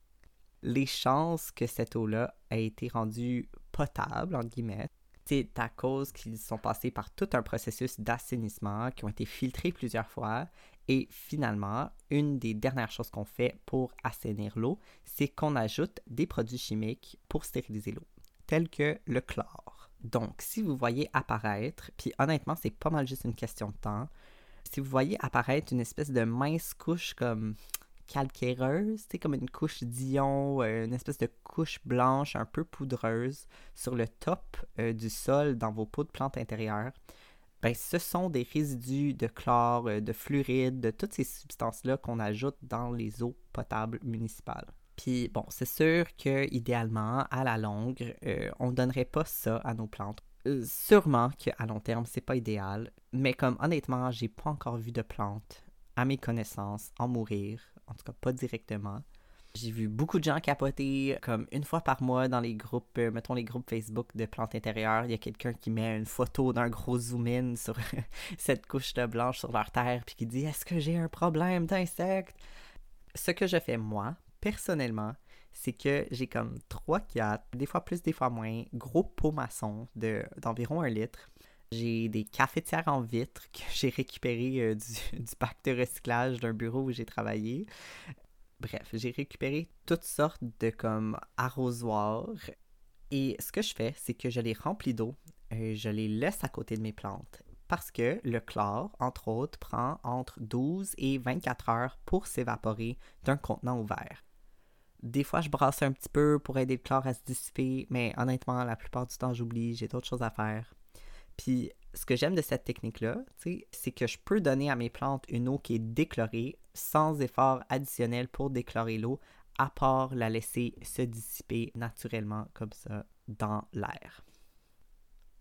les chances que cette eau-là ait été rendue potable, entre guillemets, c'est à cause qu'ils sont passés par tout un processus d'assainissement, qui ont été filtrés plusieurs fois. Et finalement, une des dernières choses qu'on fait pour assainir l'eau, c'est qu'on ajoute des produits chimiques pour stériliser l'eau, tels que le chlore. Donc, si vous voyez apparaître, puis honnêtement, c'est pas mal juste une question de temps, si vous voyez apparaître une espèce de mince couche comme calcaireuse, c'est comme une couche d'ion, euh, une espèce de couche blanche un peu poudreuse sur le top euh, du sol dans vos pots de plantes intérieures. Ben, ce sont des résidus de chlore, euh, de fluoride, de toutes ces substances-là qu'on ajoute dans les eaux potables municipales. Puis bon, c'est sûr que idéalement, à la longue, on ne donnerait pas ça à nos plantes. sûrement qu'à long terme, c'est pas idéal, mais comme honnêtement, j'ai pas encore vu de plantes, à mes connaissances, en mourir en tout cas pas directement. J'ai vu beaucoup de gens capoter comme une fois par mois dans les groupes, euh, mettons les groupes Facebook de plantes intérieures. Il y a quelqu'un qui met une photo d'un gros zoom-in sur cette couche de blanche sur leur terre puis qui dit Est-ce que j'ai un problème d'insectes? Ce que je fais moi, personnellement, c'est que j'ai comme 3-4, des fois plus, des fois moins, gros pots maçons d'environ un litre j'ai des cafetières en vitre que j'ai récupérées euh, du, du, pack de recyclage d'un bureau où j'ai travaillé. Bref, j'ai récupéré toutes sortes de comme arrosoirs. Et ce que je fais, c'est que je les remplis d'eau, et je les laisse à côté de mes plantes parce que le chlore, entre autres, prend entre 12 et 24 heures pour s'évaporer d'un contenant ouvert. Des fois, je brasse un petit peu pour aider le chlore à se dissiper, mais honnêtement, la plupart du temps, j'oublie, j'ai d'autres choses à faire. Puis, ce que j'aime de cette technique-là, c'est que je peux donner à mes plantes une eau qui est déchlorée sans effort additionnel pour déchlorer l'eau, à part la laisser se dissiper naturellement comme ça dans l'air.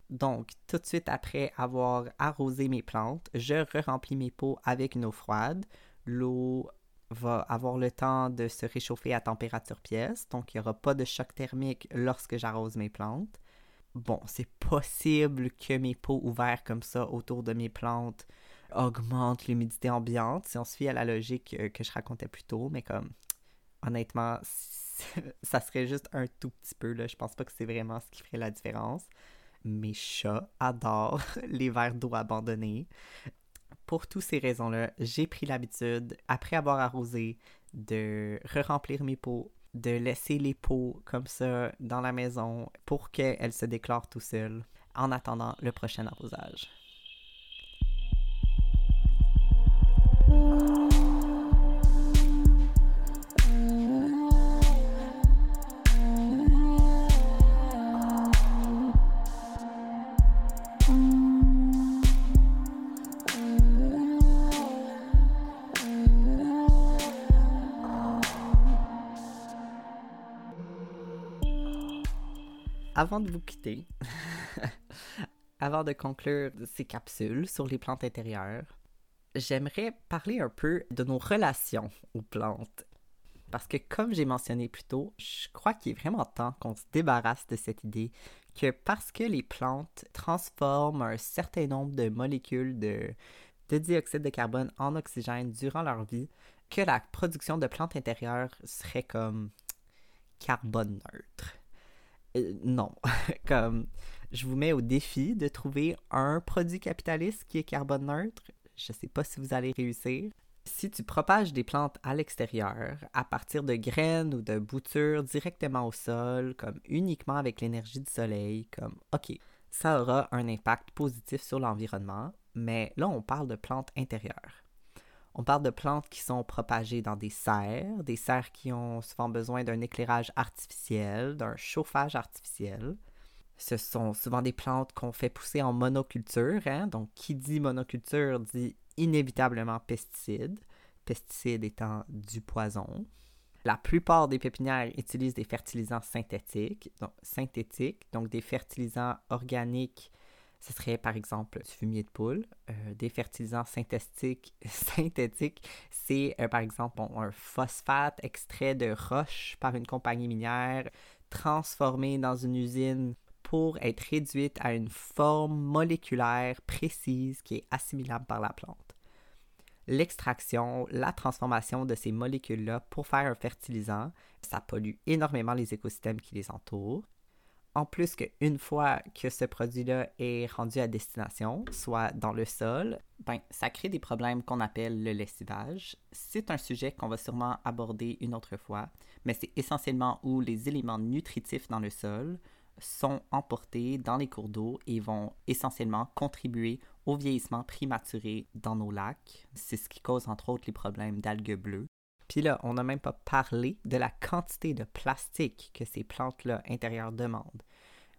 Donc, tout de suite après avoir arrosé mes plantes, je re-remplis mes pots avec une eau froide. L'eau va avoir le temps de se réchauffer à température pièce, donc il n'y aura pas de choc thermique lorsque j'arrose mes plantes. Bon, c'est possible que mes pots ouverts comme ça autour de mes plantes augmentent l'humidité ambiante, si on se fie à la logique euh, que je racontais plus tôt, mais comme honnêtement, ça serait juste un tout petit peu, là. Je pense pas que c'est vraiment ce qui ferait la différence. Mes chats adorent les verres d'eau abandonnés. Pour toutes ces raisons-là, j'ai pris l'habitude, après avoir arrosé, de re-remplir mes pots, de laisser les pots comme ça dans la maison pour qu'elles se déclarent tout seules en attendant le prochain arrosage. Avant de vous quitter, avant de conclure ces capsules sur les plantes intérieures, j'aimerais parler un peu de nos relations aux plantes. Parce que comme j'ai mentionné plus tôt, je crois qu'il est vraiment temps qu'on se débarrasse de cette idée que parce que les plantes transforment un certain nombre de molécules de, de dioxyde de carbone en oxygène durant leur vie, que la production de plantes intérieures serait comme carbone neutre. Euh, non. Comme je vous mets au défi de trouver un produit capitaliste qui est carbone neutre. Je ne sais pas si vous allez réussir. Si tu propages des plantes à l'extérieur, à partir de graines ou de boutures directement au sol, comme uniquement avec l'énergie du soleil, comme OK, ça aura un impact positif sur l'environnement, mais là on parle de plantes intérieures. On parle de plantes qui sont propagées dans des serres, des serres qui ont souvent besoin d'un éclairage artificiel, d'un chauffage artificiel. Ce sont souvent des plantes qu'on fait pousser en monoculture, hein? donc qui dit monoculture dit inévitablement pesticides, pesticides étant du poison. La plupart des pépinières utilisent des fertilisants synthétiques, donc, synthétiques, donc des fertilisants organiques ce serait par exemple du fumier de poule, euh, des fertilisants synthétiques. synthétiques c'est euh, par exemple un phosphate extrait de roche par une compagnie minière, transformé dans une usine pour être réduite à une forme moléculaire précise qui est assimilable par la plante. L'extraction, la transformation de ces molécules-là pour faire un fertilisant, ça pollue énormément les écosystèmes qui les entourent en plus qu'une fois que ce produit-là est rendu à destination, soit dans le sol, ben, ça crée des problèmes qu'on appelle le lessivage. C'est un sujet qu'on va sûrement aborder une autre fois, mais c'est essentiellement où les éléments nutritifs dans le sol sont emportés dans les cours d'eau et vont essentiellement contribuer au vieillissement prématuré dans nos lacs. C'est ce qui cause entre autres les problèmes d'algues bleues. Puis là, on n'a même pas parlé de la quantité de plastique que ces plantes-là intérieures demandent.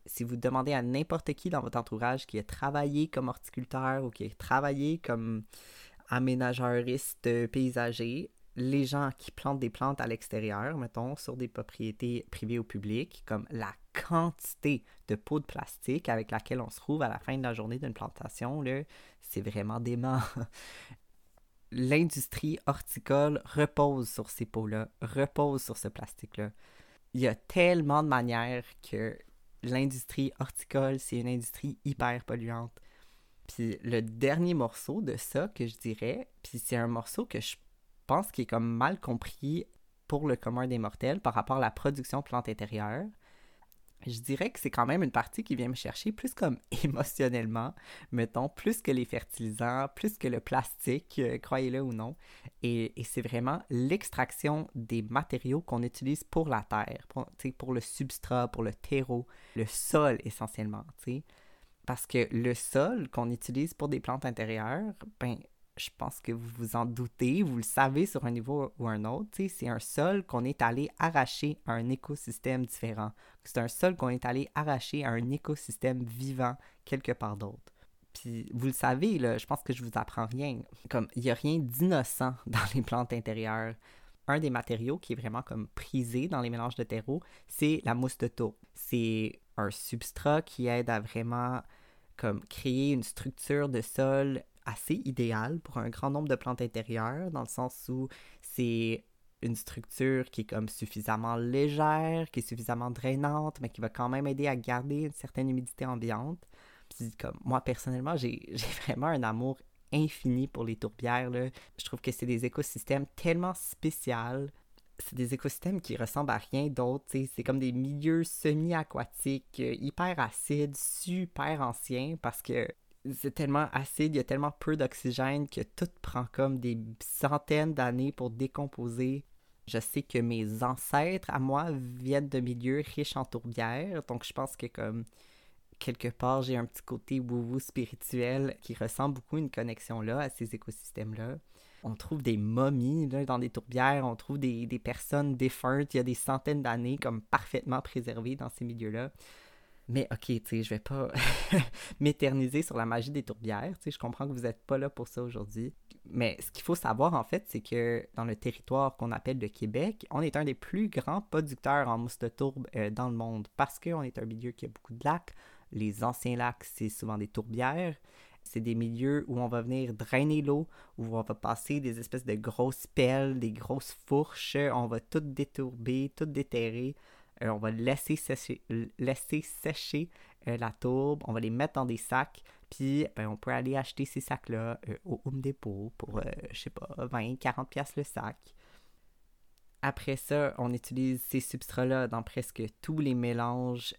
Si vous demandez à n'importe qui dans votre entourage qui a travaillé comme horticulteur ou qui a travaillé comme aménageuriste paysager, les gens qui plantent des plantes à l'extérieur, mettons, sur des propriétés privées ou publiques, comme la quantité de pots de plastique avec laquelle on se trouve à la fin de la journée d'une plantation, c'est vraiment dément l'industrie horticole repose sur ces pots-là, repose sur ce plastique-là. Il y a tellement de manières que l'industrie horticole, c'est une industrie hyper polluante. Puis le dernier morceau de ça que je dirais, puis c'est un morceau que je pense qui est comme mal compris pour le commun des mortels par rapport à la production de plantes intérieures, je dirais que c'est quand même une partie qui vient me chercher plus comme émotionnellement, mettons, plus que les fertilisants, plus que le plastique, euh, croyez-le ou non. Et, c'est vraiment l'extraction des matériaux qu'on utilise pour la terre, pour, pour, le substrat, pour le terreau, le sol essentiellement. Parce que le sol qu'on utilise pour des plantes intérieures, ben, je pense que vous vous en doutez, vous le savez sur un niveau ou un autre, c'est un sol qu'on est allé arracher à un écosystème différent. C'est un sol qu'on est allé arracher à un écosystème vivant quelque part d'autre. Puis vous le savez, là, je pense que je vous apprends rien. Comme il n'y a rien d'innocent dans les plantes intérieures. Un des matériaux qui est vraiment comme prisé dans les mélanges de terreau, c'est la mousse de taupe. C'est un substrat qui aide à vraiment comme créer une structure de sol assez idéale pour un grand nombre de plantes intérieures, dans le sens où c'est une structure qui est comme suffisamment légère, qui est suffisamment drainante, mais qui va quand même aider à garder une certaine humidité ambiante. Comme moi personnellement, j'ai vraiment un amour infini pour les tourbières. Je trouve que c'est des écosystèmes tellement spéciaux. C'est des écosystèmes qui ressemblent à rien d'autre. C'est comme des milieux semi-aquatiques, euh, hyper acides, super anciens, parce que c'est tellement acide, il y a tellement peu d'oxygène que tout prend comme des centaines d'années pour décomposer. Je sais que mes ancêtres à moi viennent de milieux riches en tourbières, donc je pense que comme quelque part j'ai un petit côté wou spirituel qui ressemble beaucoup à une connexion là à ces écosystèmes là. On trouve des momies là, dans des tourbières, on trouve des, des personnes défuntes il y a des centaines d'années comme parfaitement préservées dans ces milieux-là. Mais ok, tu sais, je vais pas m'éterniser sur la magie des tourbières. Tu je comprends que vous n'êtes pas là pour ça aujourd'hui. Mais ce qu'il faut savoir, en fait, c'est que dans le territoire qu'on appelle le Québec, on est un des plus grands producteurs en mousse de tourbe euh, dans le monde parce qu'on est un milieu qui a beaucoup de lacs. Les anciens lacs, c'est souvent des tourbières. C'est des milieux où on va venir drainer l'eau, où on va passer des espèces de grosses pelles, des grosses fourches. On va tout détourber, tout déterrer euh, on va laisser sécher, euh, la tourbe, on va les mettre dans des sacs, puis ben, on peut aller acheter ces sacs-là euh, au Home Depot pour, je sais pas, 20, 40 pièces le sac. Après ça, on utilise ces substrats-là dans presque tous les mélanges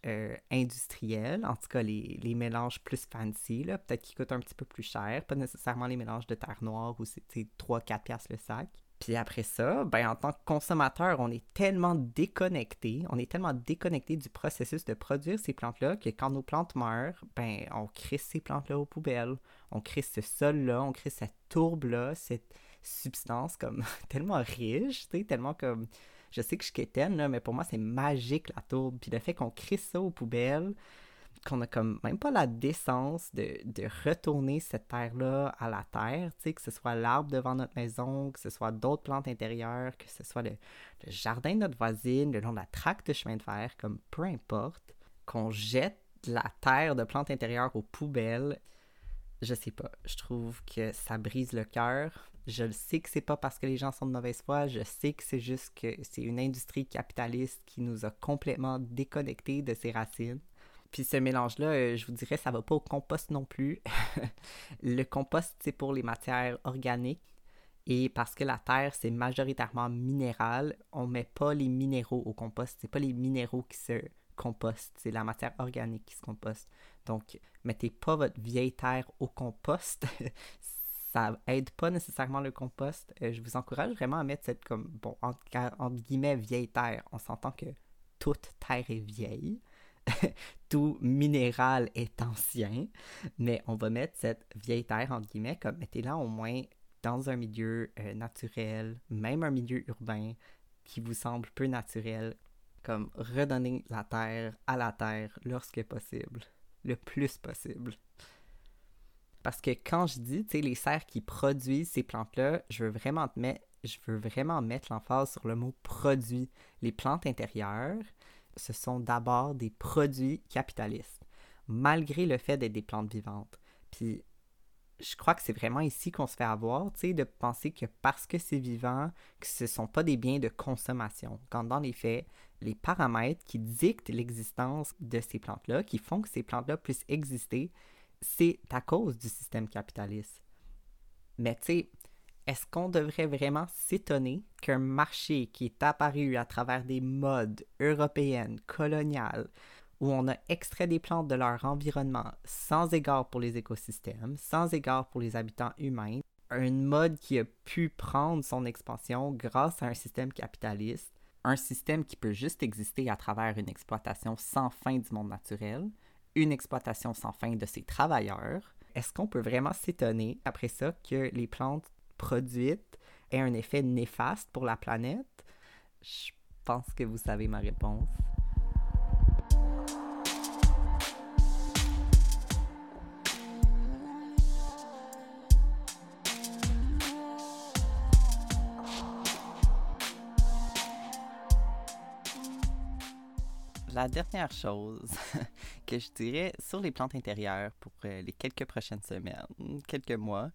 industriels, en tout cas les, les mélanges plus fancy, peut-être qui coûtent un petit peu plus cher, pas nécessairement les mélanges de terre noire où c'est 3-4 pièces le sac. Puis après ça, ben, en tant que consommateur, on est tellement déconnecté, on est tellement déconnecté du processus de produire ces plantes-là que quand nos plantes meurent, ben, on crée ces plantes-là aux poubelles. On crée ce sol-là, on crée cette tourbe-là, cette substance comme tellement riche, tellement comme... Je sais que je suis là, mais pour moi, c'est magique la tourbe. Puis le fait qu'on crée ça aux poubelles, qu'on a comme même pas la décence de, retourner cette terre-là à la terre, tu sais, que ce soit l'arbre devant notre maison, que ce soit d'autres plantes intérieures, que ce soit le, jardin de notre voisine, le long de la traque de chemin de fer, comme peu importe, qu'on jette la terre de plantes intérieures aux poubelles, je sais pas, je trouve que ça brise le cœur. Je le sais que c'est pas parce que les gens sont de mauvaise foi, je sais que c'est juste que c'est une industrie capitaliste qui nous a complètement déconnectés de ses racines puis ce mélange-là, euh, je vous dirais, ça va pas au compost non plus. le compost, c'est pour les matières organiques. Et parce que la terre, c'est majoritairement minéral, on met pas les minéraux au compost. C'est pas les minéraux qui se compostent, c'est la matière organique qui se composte. Donc, mettez pas votre vieille terre au compost. ça aide pas nécessairement le compost. Euh, je vous encourage vraiment à mettre cette comme guillemets vieille terre. On s'entend que toute terre est vieille. tout minéral est ancien, mais on va mettre cette vieille terre, entre guillemets, comme mettez-la au moins dans un milieu euh, naturel, même un milieu urbain qui vous semble peu naturel, comme redonner la terre à la terre lorsque possible, le plus possible. Parce que quand je dis, tu sais, les serres qui produisent ces plantes-là, je veux vraiment mettre, je veux vraiment mettre l'emphase sur le mot produit. Les plantes intérieures, ce sont d'abord des produits capitalistes, malgré le fait d'être des plantes vivantes. Puis je crois que c'est vraiment ici qu'on se fait avoir, tu sais, de penser que parce que c'est vivant, que ce ne sont pas des biens de consommation. Quand dans les faits, les paramètres qui dictent l'existence de ces plantes-là, qui font que ces plantes-là puissent exister, c'est à cause du système capitaliste. Mais tu sais, est-ce qu'on devrait vraiment s'étonner qu'un marché qui est apparu à travers des modes européennes, coloniales, où on a extrait des plantes de leur environnement sans égard pour les écosystèmes, sans égard pour les habitants humains, une mode qui a pu prendre son expansion grâce à un système capitaliste, un système qui peut juste exister à travers une exploitation sans fin du monde naturel, une exploitation sans fin de ces travailleurs, est-ce qu'on peut vraiment s'étonner après ça que les plantes produites aient un effet néfaste pour la planète? Je pense que vous savez ma réponse. La dernière chose que je dirais sur les plantes intérieures pour euh, les quelques prochaines semaines, quelques mois,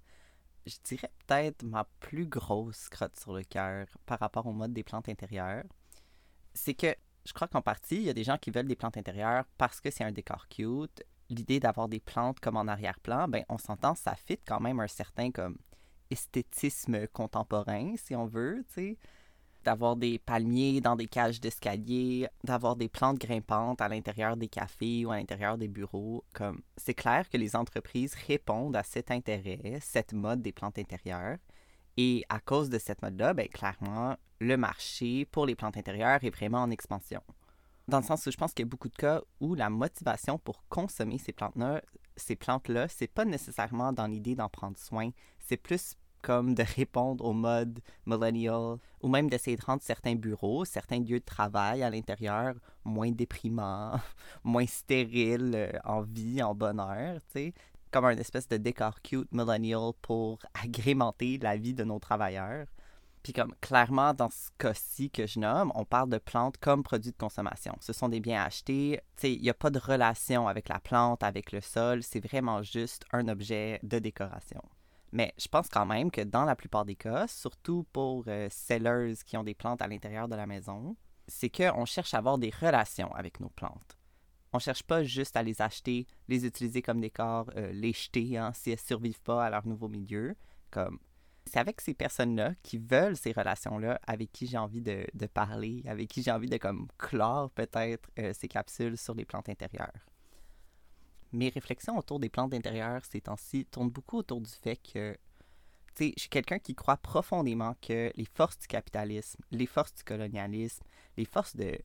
je dirais peut-être ma plus grosse crotte sur le cœur par rapport au mode des plantes intérieures, c'est que je crois qu'en partie, il y a des gens qui veulent des plantes intérieures parce que c'est un décor cute. L'idée d'avoir des plantes comme en arrière-plan, ben on s'entend, ça fit quand même un certain comme esthétisme contemporain, si on veut, tu sais d'avoir des palmiers dans des cages d'escalier, d'avoir des plantes grimpantes à l'intérieur des cafés ou à l'intérieur des bureaux. Comme c'est clair que les entreprises répondent à cet intérêt, cette mode des plantes intérieures. Et à cause de cette mode-là, ben, clairement, le marché pour les plantes intérieures est vraiment en expansion. Dans le sens où je pense qu'il y a beaucoup de cas où la motivation pour consommer ces plantes-là, ces plantes-là, c'est pas nécessairement dans l'idée d'en prendre soin, c'est plus comme de répondre au mode millennial ou même d'essayer de rendre certains bureaux, certains lieux de travail à l'intérieur moins déprimants, moins stériles euh, en vie, en bonheur, tu sais, comme un espèce de décor cute millennial pour agrémenter la vie de nos travailleurs. Puis comme clairement dans ce cas-ci que je nomme, on parle de plantes comme produits de consommation. Ce sont des biens achetés. Il n'y a pas de relation avec la plante, avec le sol. C'est vraiment juste un objet de décoration. Mais je pense quand même que dans la plupart des cas, surtout pour euh, qui ont des plantes à l'intérieur de la maison, c'est qu'on cherche à avoir des relations avec nos plantes. On cherche pas juste à les acheter, les utiliser comme décor, euh, les jeter hein, si elles survivent pas à leur nouveau milieu. Comme c'est avec ces personnes-là qui veulent ces relations-là, avec qui j'ai envie de, parler, avec qui j'ai envie de comme clore peut-être euh, ces capsules sur les plantes intérieures mes réflexions autour des plantes d'intérieur ces temps-ci tournent beaucoup autour du fait que tu sais, je suis quelqu'un qui croit profondément que les forces du capitalisme, les forces du colonialisme, les forces de,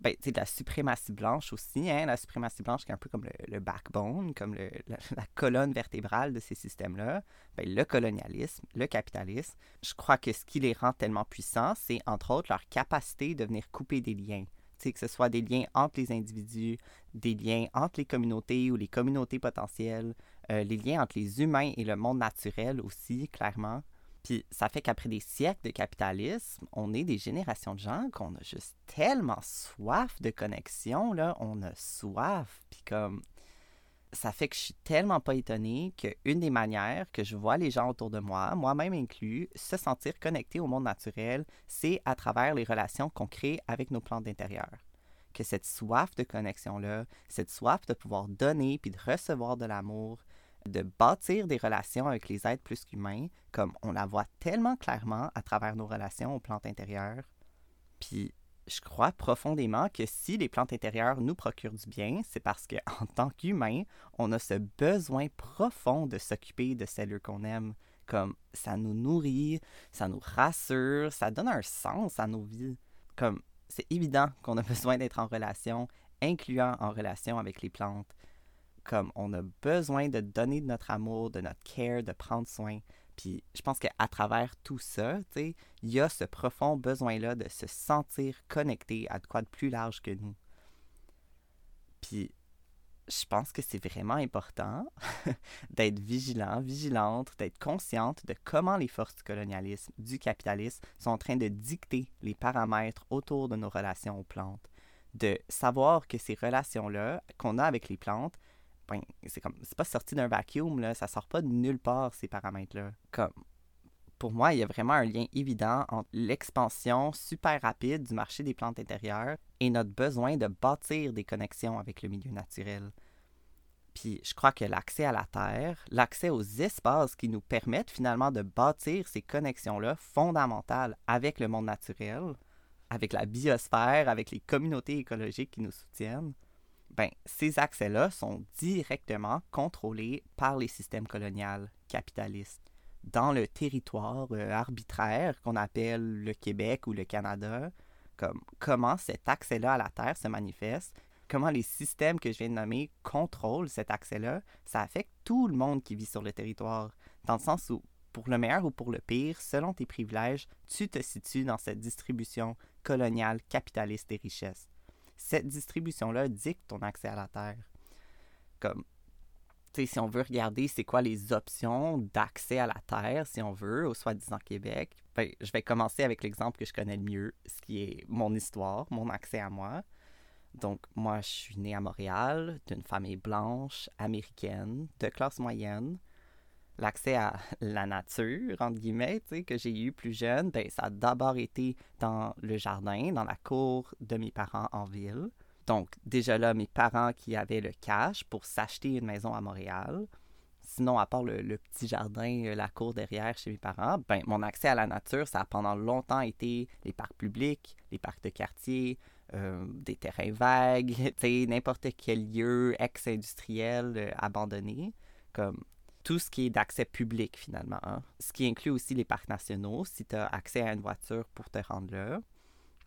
ben, de la suprématie blanche aussi, hein, la suprématie blanche qui est un peu comme le, backbone, comme le, la, colonne vertébrale de ces systèmes-là, ben, le colonialisme, le capitalisme, je crois que ce qui les rend tellement puissants, c'est entre autres leur capacité de venir couper des liens que ce soit des liens entre les individus, des liens entre les communautés ou les communautés potentielles, euh, les liens entre les humains et le monde naturel aussi, clairement. Puis ça fait qu'après des siècles de capitalisme, on est des générations de gens qu'on a juste tellement soif de connexion, là, on a soif. Puis comme ça fait que je suis tellement pas étonnée qu'une des manières que je vois les gens autour de moi, moi-même inclus, se sentir connectés au monde naturel, c'est à travers les relations qu'on crée avec nos plantes d'intérieur. Que cette soif de connexion-là, cette soif de pouvoir donner puis de recevoir de l'amour, de bâtir des relations avec les êtres plus qu'humains, comme on la voit tellement clairement à travers nos relations aux plantes intérieures. Puis je crois profondément que si les plantes intérieures nous procurent du bien, c'est parce qu'en tant qu'humain, on a ce besoin profond de s'occuper de celles qu'on aime. Comme ça nous nourrit, ça nous rassure, ça donne un sens à nos vies. Comme c'est évident qu'on a besoin d'être en relation, incluant en relation avec les plantes. Comme on a besoin de donner de notre amour, de notre care, de prendre soin. Puis je pense qu'à travers tout ça, il y a ce profond besoin-là de se sentir connecté à de quoi de plus large que nous. Puis je pense que c'est vraiment important d'être vigilant, vigilante, d'être consciente de comment les forces du colonialisme, du capitalisme sont en train de dicter les paramètres autour de nos relations aux plantes. De savoir que ces relations-là qu'on a avec les plantes, c'est comme c'est pas sorti d'un vacuum là, ça sort pas de nulle part ces paramètres là. Comme pour moi, il y a vraiment un lien évident entre l'expansion super rapide du marché des plantes intérieures et notre besoin de bâtir des connexions avec le milieu naturel. Puis je crois que l'accès à la terre, l'accès aux espaces qui nous permettent finalement de bâtir ces connexions-là fondamentales avec le monde naturel, avec la biosphère, avec les communautés écologiques qui nous soutiennent, ben, ces accès-là sont directement contrôlés par les systèmes coloniaux capitalistes. Dans le territoire euh, arbitraire qu'on appelle le Québec ou le Canada, comme, comment cet accès-là à la terre se manifeste, comment les systèmes que je viens de nommer contrôlent cet accès-là, ça affecte tout le monde qui vit sur le territoire, dans le sens où, pour le meilleur ou pour le pire, selon tes privilèges, tu te situes dans cette distribution coloniale capitaliste des richesses. Cette distribution-là dicte ton accès à la terre. Comme si on veut regarder c'est quoi les options d'accès à la terre, si on veut, au soi-disant Québec, ben, je vais commencer avec l'exemple que je connais le mieux, ce qui est mon histoire, mon accès à moi. Donc, moi, je suis né à Montréal, d'une famille blanche, américaine, de classe moyenne. L'accès à la nature, entre guillemets, que j'ai eu plus jeune, ben, ça a d'abord été dans le jardin, dans la cour de mes parents en ville. Donc, déjà là, mes parents qui avaient le cash pour s'acheter une maison à Montréal. Sinon, à part le, petit jardin, euh, la cour derrière chez mes parents, ben, mon accès à la nature, ça a pendant longtemps été les parcs publics, les parcs de quartier, euh, des terrains vagues, n'importe quel lieu ex-industriel euh, abandonné, comme tout ce qui est d'accès public finalement. Hein. Ce qui inclut aussi les parcs nationaux, si tu as accès à une voiture pour te rendre là.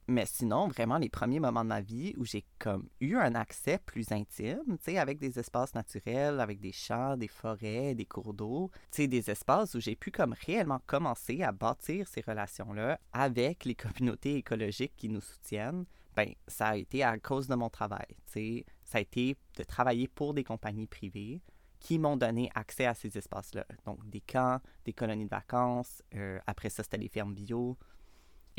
Mais sinon, vraiment, les premiers moments de ma vie où j'ai comme eu un accès plus intime, tu sais, avec des espaces naturels, avec des champs, des forêts, des cours d'eau, tu sais, des espaces où j'ai pu comme réellement commencer à bâtir ces relations-là avec les communautés écologiques qui nous soutiennent, ben, ça a été à cause de mon travail, tu sais. Ça a été de travailler pour des compagnies privées qui m'ont donné accès à ces espaces-là. Donc, des camps, des colonies de vacances, euh, après ça, c'était les fermes bio,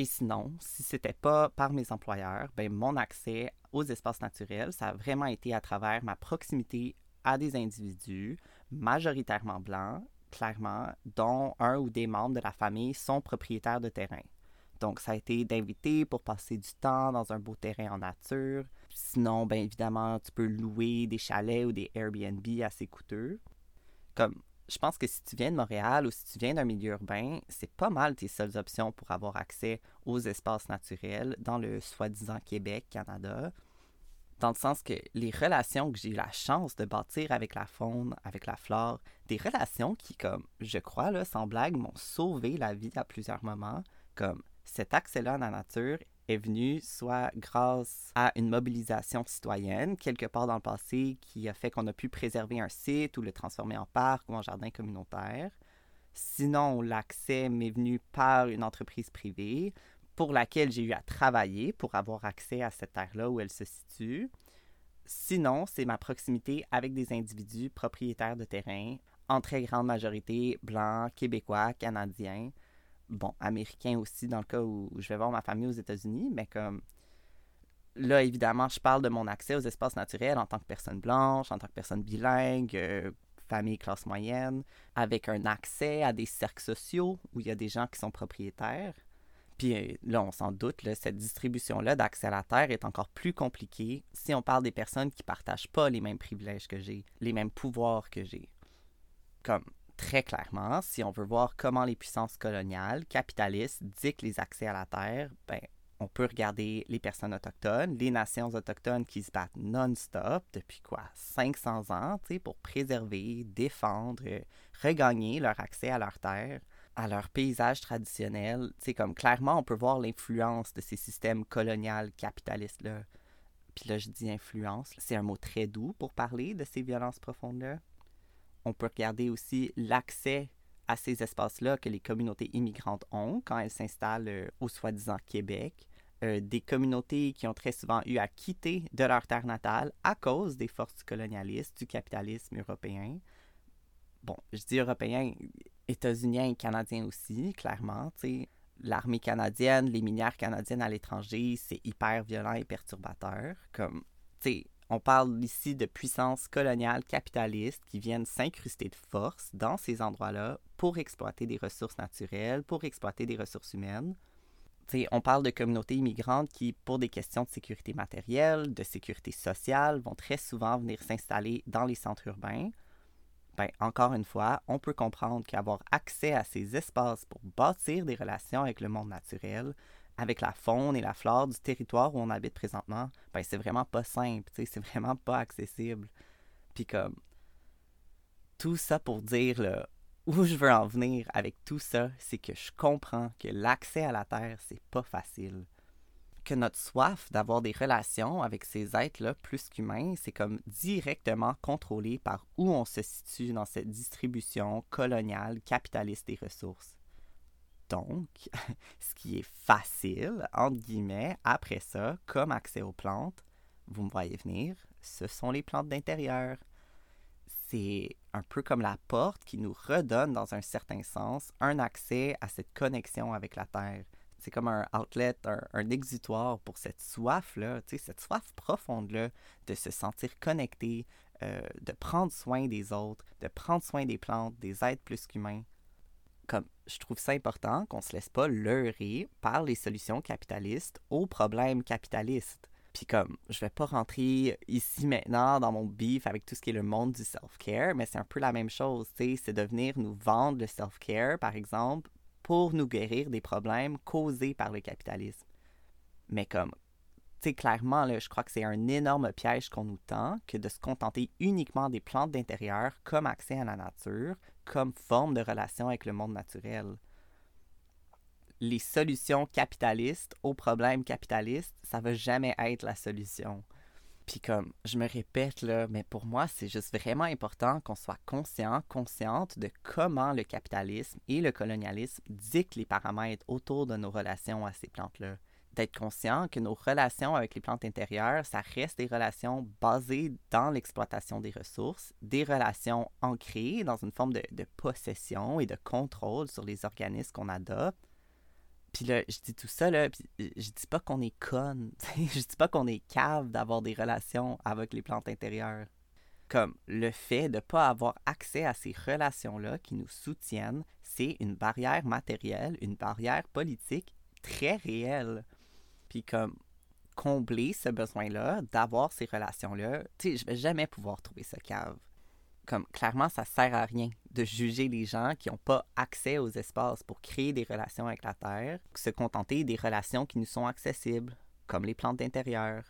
et sinon, si c'était pas par mes employeurs, ben mon accès aux espaces naturels, ça a vraiment été à travers ma proximité à des individus majoritairement blancs, clairement, dont un ou des membres de la famille sont propriétaires de terrain. Donc, ça a été d'inviter pour passer du temps dans un beau terrain en nature. Sinon, bien évidemment, tu peux louer des chalets ou des Airbnb assez coûteux. Comme je pense que si tu viens de Montréal ou si tu viens d'un milieu urbain, c'est pas mal tes seules options pour avoir accès aux espaces naturels dans le soi-disant Québec, Canada. Dans le sens que les relations que j'ai eu la chance de bâtir avec la faune, avec la flore, des relations qui, comme je crois, là, sans blague, m'ont sauvé la vie à plusieurs moments, comme cet accès-là à la nature est venu soit grâce à une mobilisation citoyenne quelque part dans le passé qui a fait qu'on a pu préserver un site ou le transformer en parc ou en jardin communautaire. Sinon, l'accès m'est venu par une entreprise privée pour laquelle j'ai eu à travailler pour avoir accès à cette terre-là où elle se situe. Sinon, c'est ma proximité avec des individus propriétaires de terrain, en très grande majorité blancs, québécois, canadiens, bon, américain aussi, dans le cas où je vais voir ma famille aux États-Unis, mais comme là, évidemment, je parle de mon accès aux espaces naturels en tant que personne blanche, en tant que personne bilingue, euh, famille classe moyenne, avec un accès à des cercles sociaux où il y a des gens qui sont propriétaires. Puis euh, là, on s'en doute, cette distribution-là d'accès à la terre est encore plus compliquée si on parle des personnes qui ne partagent pas les mêmes privilèges que j'ai, les mêmes pouvoirs que j'ai. Comme très clairement, si on veut voir comment les puissances coloniales, capitalistes, dictent les accès à la terre, ben, on peut regarder les personnes autochtones, les nations autochtones qui se battent non-stop depuis quoi 500 ans pour préserver, défendre, regagner leur accès à leur terre, à leur paysage traditionnel. sais, comme clairement, on peut voir l'influence de ces systèmes coloniaux capitalistes-là. Puis là, je dis influence, c'est un mot très doux pour parler de ces violences profondes-là on peut regarder aussi l'accès à ces espaces-là que les communautés immigrantes ont quand elles s'installent euh, au soi-disant Québec. Euh, des communautés qui ont très souvent eu à quitter de leur terre natale à cause des forces colonialistes, du capitalisme européen. Bon, je dis européen, états-unien et canadien aussi, clairement. L'armée canadienne, les minières canadiennes à l'étranger, c'est hyper violent et perturbateur. Comme, tu sais, on parle ici de puissances coloniales capitalistes qui viennent s'incruster de force dans ces endroits-là pour exploiter des ressources naturelles, pour exploiter des ressources humaines. on parle de communautés immigrantes qui, pour des questions de sécurité matérielle, de sécurité sociale, vont très souvent venir s'installer dans les centres urbains. Ben, encore une fois, on peut comprendre qu'avoir accès à ces espaces pour bâtir des relations avec le monde naturel, avec la faune et la flore du territoire où on habite présentement, ben c'est vraiment pas simple, c'est vraiment pas accessible. Puis comme tout ça pour dire où je veux en venir avec tout ça, c'est que je comprends que l'accès à la terre, c'est pas facile. que notre soif d'avoir des relations avec ces êtres-là plus qu'humains, c'est comme directement contrôlé par où on se situe dans cette distribution coloniale capitaliste des ressources. Donc, ce qui est facile, entre guillemets, après ça, comme accès aux plantes, vous me voyez venir, ce sont les plantes d'intérieur. C'est un peu comme la porte qui nous redonne, dans un certain sens, un accès à cette connexion avec la Terre. C'est comme un outlet, un, exutoire pour cette soif-là, cette soif profonde-là de se sentir connecté, euh, de prendre soin des autres, de prendre soin des plantes, des êtres plus qu'humains. Comme je trouve ça important qu'on se laisse pas leurrer par les solutions capitalistes aux problèmes capitalistes. Puis comme, je vais pas rentrer ici maintenant dans mon beef avec tout ce qui est le monde du self-care, mais c'est un peu la même chose, tu sais, c'est de venir nous vendre le self-care, par exemple, pour nous guérir des problèmes causés par le capitalisme. Mais comme, tu sais, clairement, là, je crois que c'est un énorme piège qu'on nous tend que de se contenter uniquement des plantes d'intérieur comme accès à la nature, comme forme de relation avec le monde naturel les solutions capitalistes aux problèmes capitalistes, ça va jamais être la solution. Puis comme je me répète là, mais pour moi, c'est juste vraiment important qu'on soit conscient, consciente de comment le capitalisme et le colonialisme dictent les paramètres autour de nos relations à ces plantes-là. D'être conscient que nos relations avec les plantes intérieures, ça reste des relations basées dans l'exploitation des ressources, des relations ancrées dans une forme de, possession et de contrôle sur les organismes qu'on adopte, puis là, je dis tout ça, là, puis je dis pas qu'on est conne, je dis pas qu'on est cave d'avoir des relations avec les plantes intérieures. Comme le fait de ne pas avoir accès à ces relations-là qui nous soutiennent, c'est une barrière matérielle, une barrière politique très réelle. Puis comme combler ce besoin-là, d'avoir ces relations-là, tu sais, je vais jamais pouvoir trouver ce cave comme clairement, ça sert à rien de juger les gens qui n'ont pas accès aux espaces pour créer des relations avec la Terre, se contenter des relations qui nous sont accessibles, comme les plantes d'intérieur.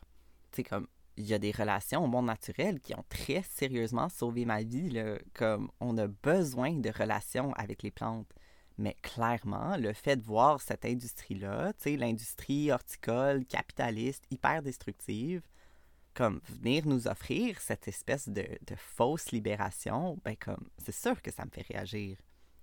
Tu sais, comme il y a des relations au monde naturel qui ont très sérieusement sauvé ma vie, comme on a besoin de relations avec les plantes. Mais clairement, le fait de voir cette industrie-là, l'industrie horticole, capitaliste, hyper destructive, comme venir nous offrir cette espèce de, fausse libération, ben comme c'est sûr que ça me fait réagir.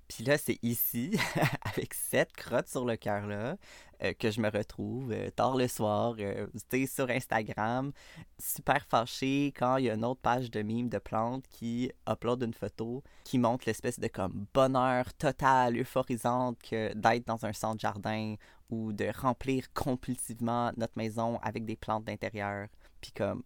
Puis là, c'est ici, avec cette crotte sur le cœur-là, euh, que je me retrouve euh, tard le soir, euh, sur Instagram, super fâché quand il y a une autre page de mime de plantes qui upload une photo qui montre l'espèce de comme bonheur total, euphorisante que d'être dans un centre jardin ou de remplir compulsivement notre maison avec des plantes d'intérieur. Puis comme,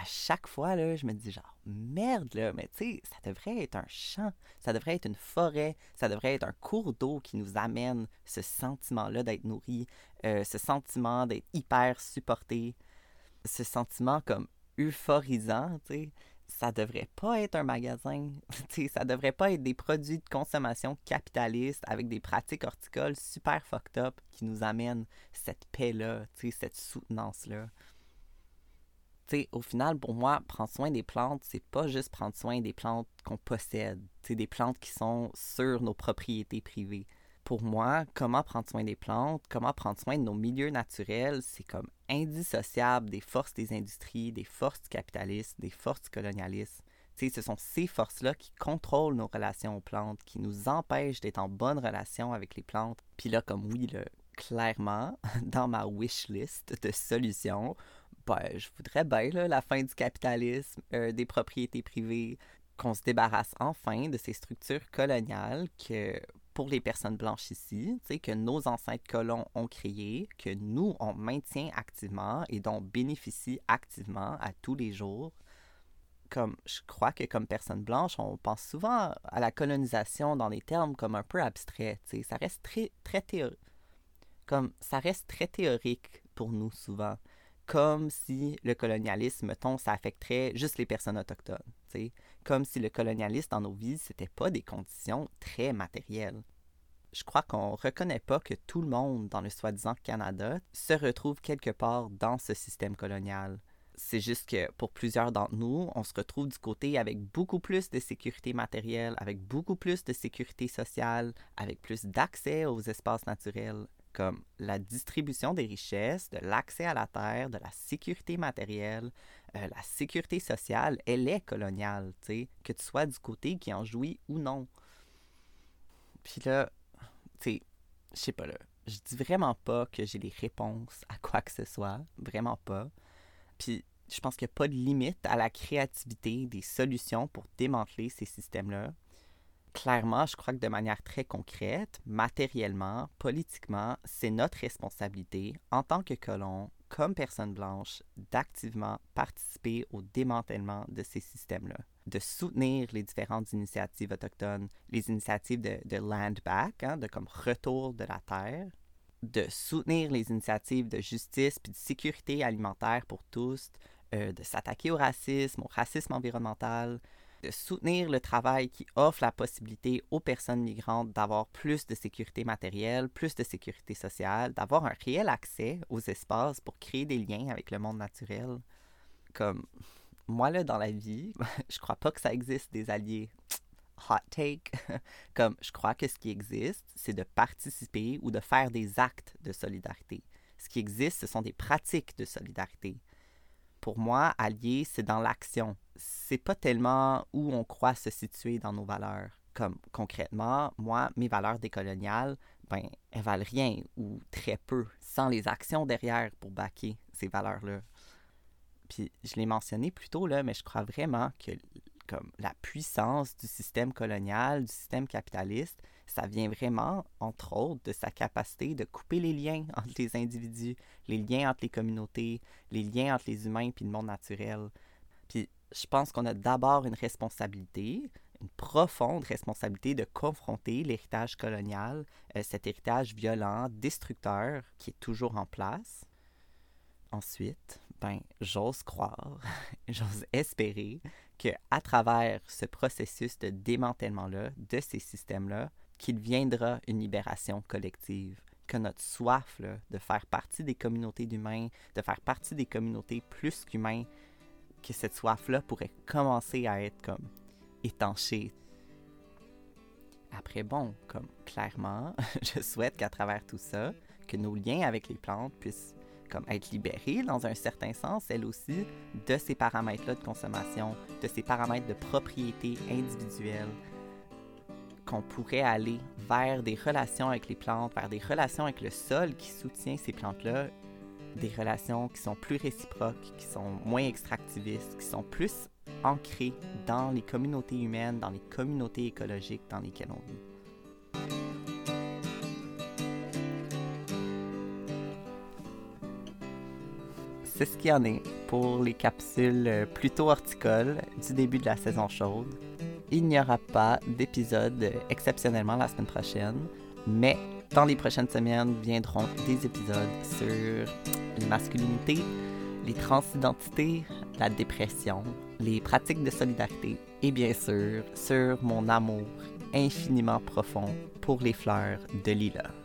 à chaque fois, là, je me dis genre, merde, là, mais tu sais, ça devrait être un champ, ça devrait être une forêt, ça devrait être un cours d'eau qui nous amène ce sentiment-là d'être nourri, euh, ce sentiment d'être hyper supporté, ce sentiment comme euphorisant, tu sais. Ça devrait pas être un magasin, tu ça devrait pas être des produits de consommation capitalistes avec des pratiques horticoles super fucked up qui nous amènent cette paix-là, cette soutenance-là au final, pour moi, prendre soin des plantes, c'est pas juste prendre soin des plantes qu'on possède, c'est des plantes qui sont sur nos propriétés privées. Pour moi, comment prendre soin des plantes, comment prendre soin de nos milieux naturels, c'est comme indissociable des forces des industries, des forces du capitalisme, des forces du colonialisme. ce sont ces forces-là qui contrôlent nos relations aux plantes, qui nous empêchent d'être en bonne relation avec les plantes. Puis là, comme oui, clairement, dans ma wish list de solutions, ben, je voudrais bien la fin du capitalisme, euh, des propriétés privées, qu'on se débarrasse enfin de ces structures coloniales que pour les personnes blanches ici, que nos ancêtres colons ont créées, que nous, on maintient activement et dont on bénéficie activement à tous les jours. Comme je crois que comme personne blanche, on pense souvent à la colonisation dans des termes comme un peu abstraits. Ça reste très, très. Comme ça reste très théorique pour nous souvent comme si le colonialisme, mettons, ça affecterait juste les personnes autochtones. Comme si le colonialisme dans nos vies, c'était pas des conditions très matérielles. Je crois qu'on reconnaît pas que tout le monde dans le soi-disant Canada se retrouve quelque part dans ce système colonial. C'est juste que pour plusieurs d'entre nous, on se retrouve du côté avec beaucoup plus de sécurité matérielle, avec beaucoup plus de sécurité sociale, avec plus d'accès aux espaces naturels, comme la distribution des richesses, de l'accès à la terre, de la sécurité matérielle, euh, la sécurité sociale, elle est coloniale, tu sais, que tu sois du côté qui en jouit ou non. Puis là, tu sais, je sais pas là, je dis vraiment pas que j'ai les réponses à quoi que ce soit, vraiment pas. Puis je pense qu'il n'y a pas de limite à la créativité des solutions pour démanteler ces systèmes-là. Clairement, je crois que de manière très concrète, matériellement, politiquement, c'est notre responsabilité en tant que colons, comme personnes blanches, d'activement participer au démantèlement de ces systèmes-là, de soutenir les différentes initiatives autochtones, les initiatives de, land back, hein, de comme retour de la terre, de soutenir les initiatives de justice puis de sécurité alimentaire pour tous, euh, de s'attaquer au racisme, au racisme environnemental, de soutenir le travail qui offre la possibilité aux personnes migrantes d'avoir plus de sécurité matérielle, plus de sécurité sociale, d'avoir un réel accès aux espaces pour créer des liens avec le monde naturel. Comme moi, là, dans la vie, je crois pas que ça existe des alliés. Hot take. Comme je crois que ce qui existe, c'est de participer ou de faire des actes de solidarité. Ce qui existe, ce sont des pratiques de solidarité pour moi, allié, c'est dans l'action. C'est pas tellement où on croit se situer dans nos valeurs. Comme concrètement, moi, mes valeurs décoloniales, ben, elles valent rien ou très peu sans les actions derrière pour baquer ces valeurs-là. Puis je l'ai mentionné plus tôt, là, mais je crois vraiment que comme la puissance du système colonial, du système capitaliste, ça vient vraiment, entre autres, de sa capacité de couper les liens entre les individus, les liens entre les communautés, les liens entre les humains puis le monde naturel. Puis je pense qu'on a d'abord une responsabilité, une profonde responsabilité de confronter l'héritage colonial, euh, cet héritage violent, destructeur qui est toujours en place. Ensuite, ben, j'ose croire, j'ose espérer que à travers ce processus de démantèlement-là, de ces systèmes-là, qu'il viendra une libération collective, que notre soif de faire partie des communautés d'humains, de faire partie des communautés plus qu'humains, que cette soif-là pourrait commencer à être comme étanchée. Après, bon, comme clairement, je souhaite qu'à travers tout ça, que nos liens avec les plantes puissent comme être libérés dans un certain sens, elles aussi, de ces paramètres-là de consommation, de ces paramètres de propriété individuelle, qu'on pourrait aller vers des relations avec les plantes, vers des relations avec le sol qui soutient ces plantes-là, des relations qui sont plus réciproques, qui sont moins extractivistes, qui sont plus ancrées dans les communautés humaines, dans les communautés écologiques dans lesquelles on vit. C'est ce qu'il y en est pour les capsules plutôt horticoles du début de la saison chaude il n'y aura pas d'épisode exceptionnellement la semaine prochaine, mais dans les prochaines semaines viendront des épisodes sur les masculinités, les transidentités, la dépression, les pratiques de solidarité et bien sûr sur mon amour infiniment profond pour les fleurs de lilas.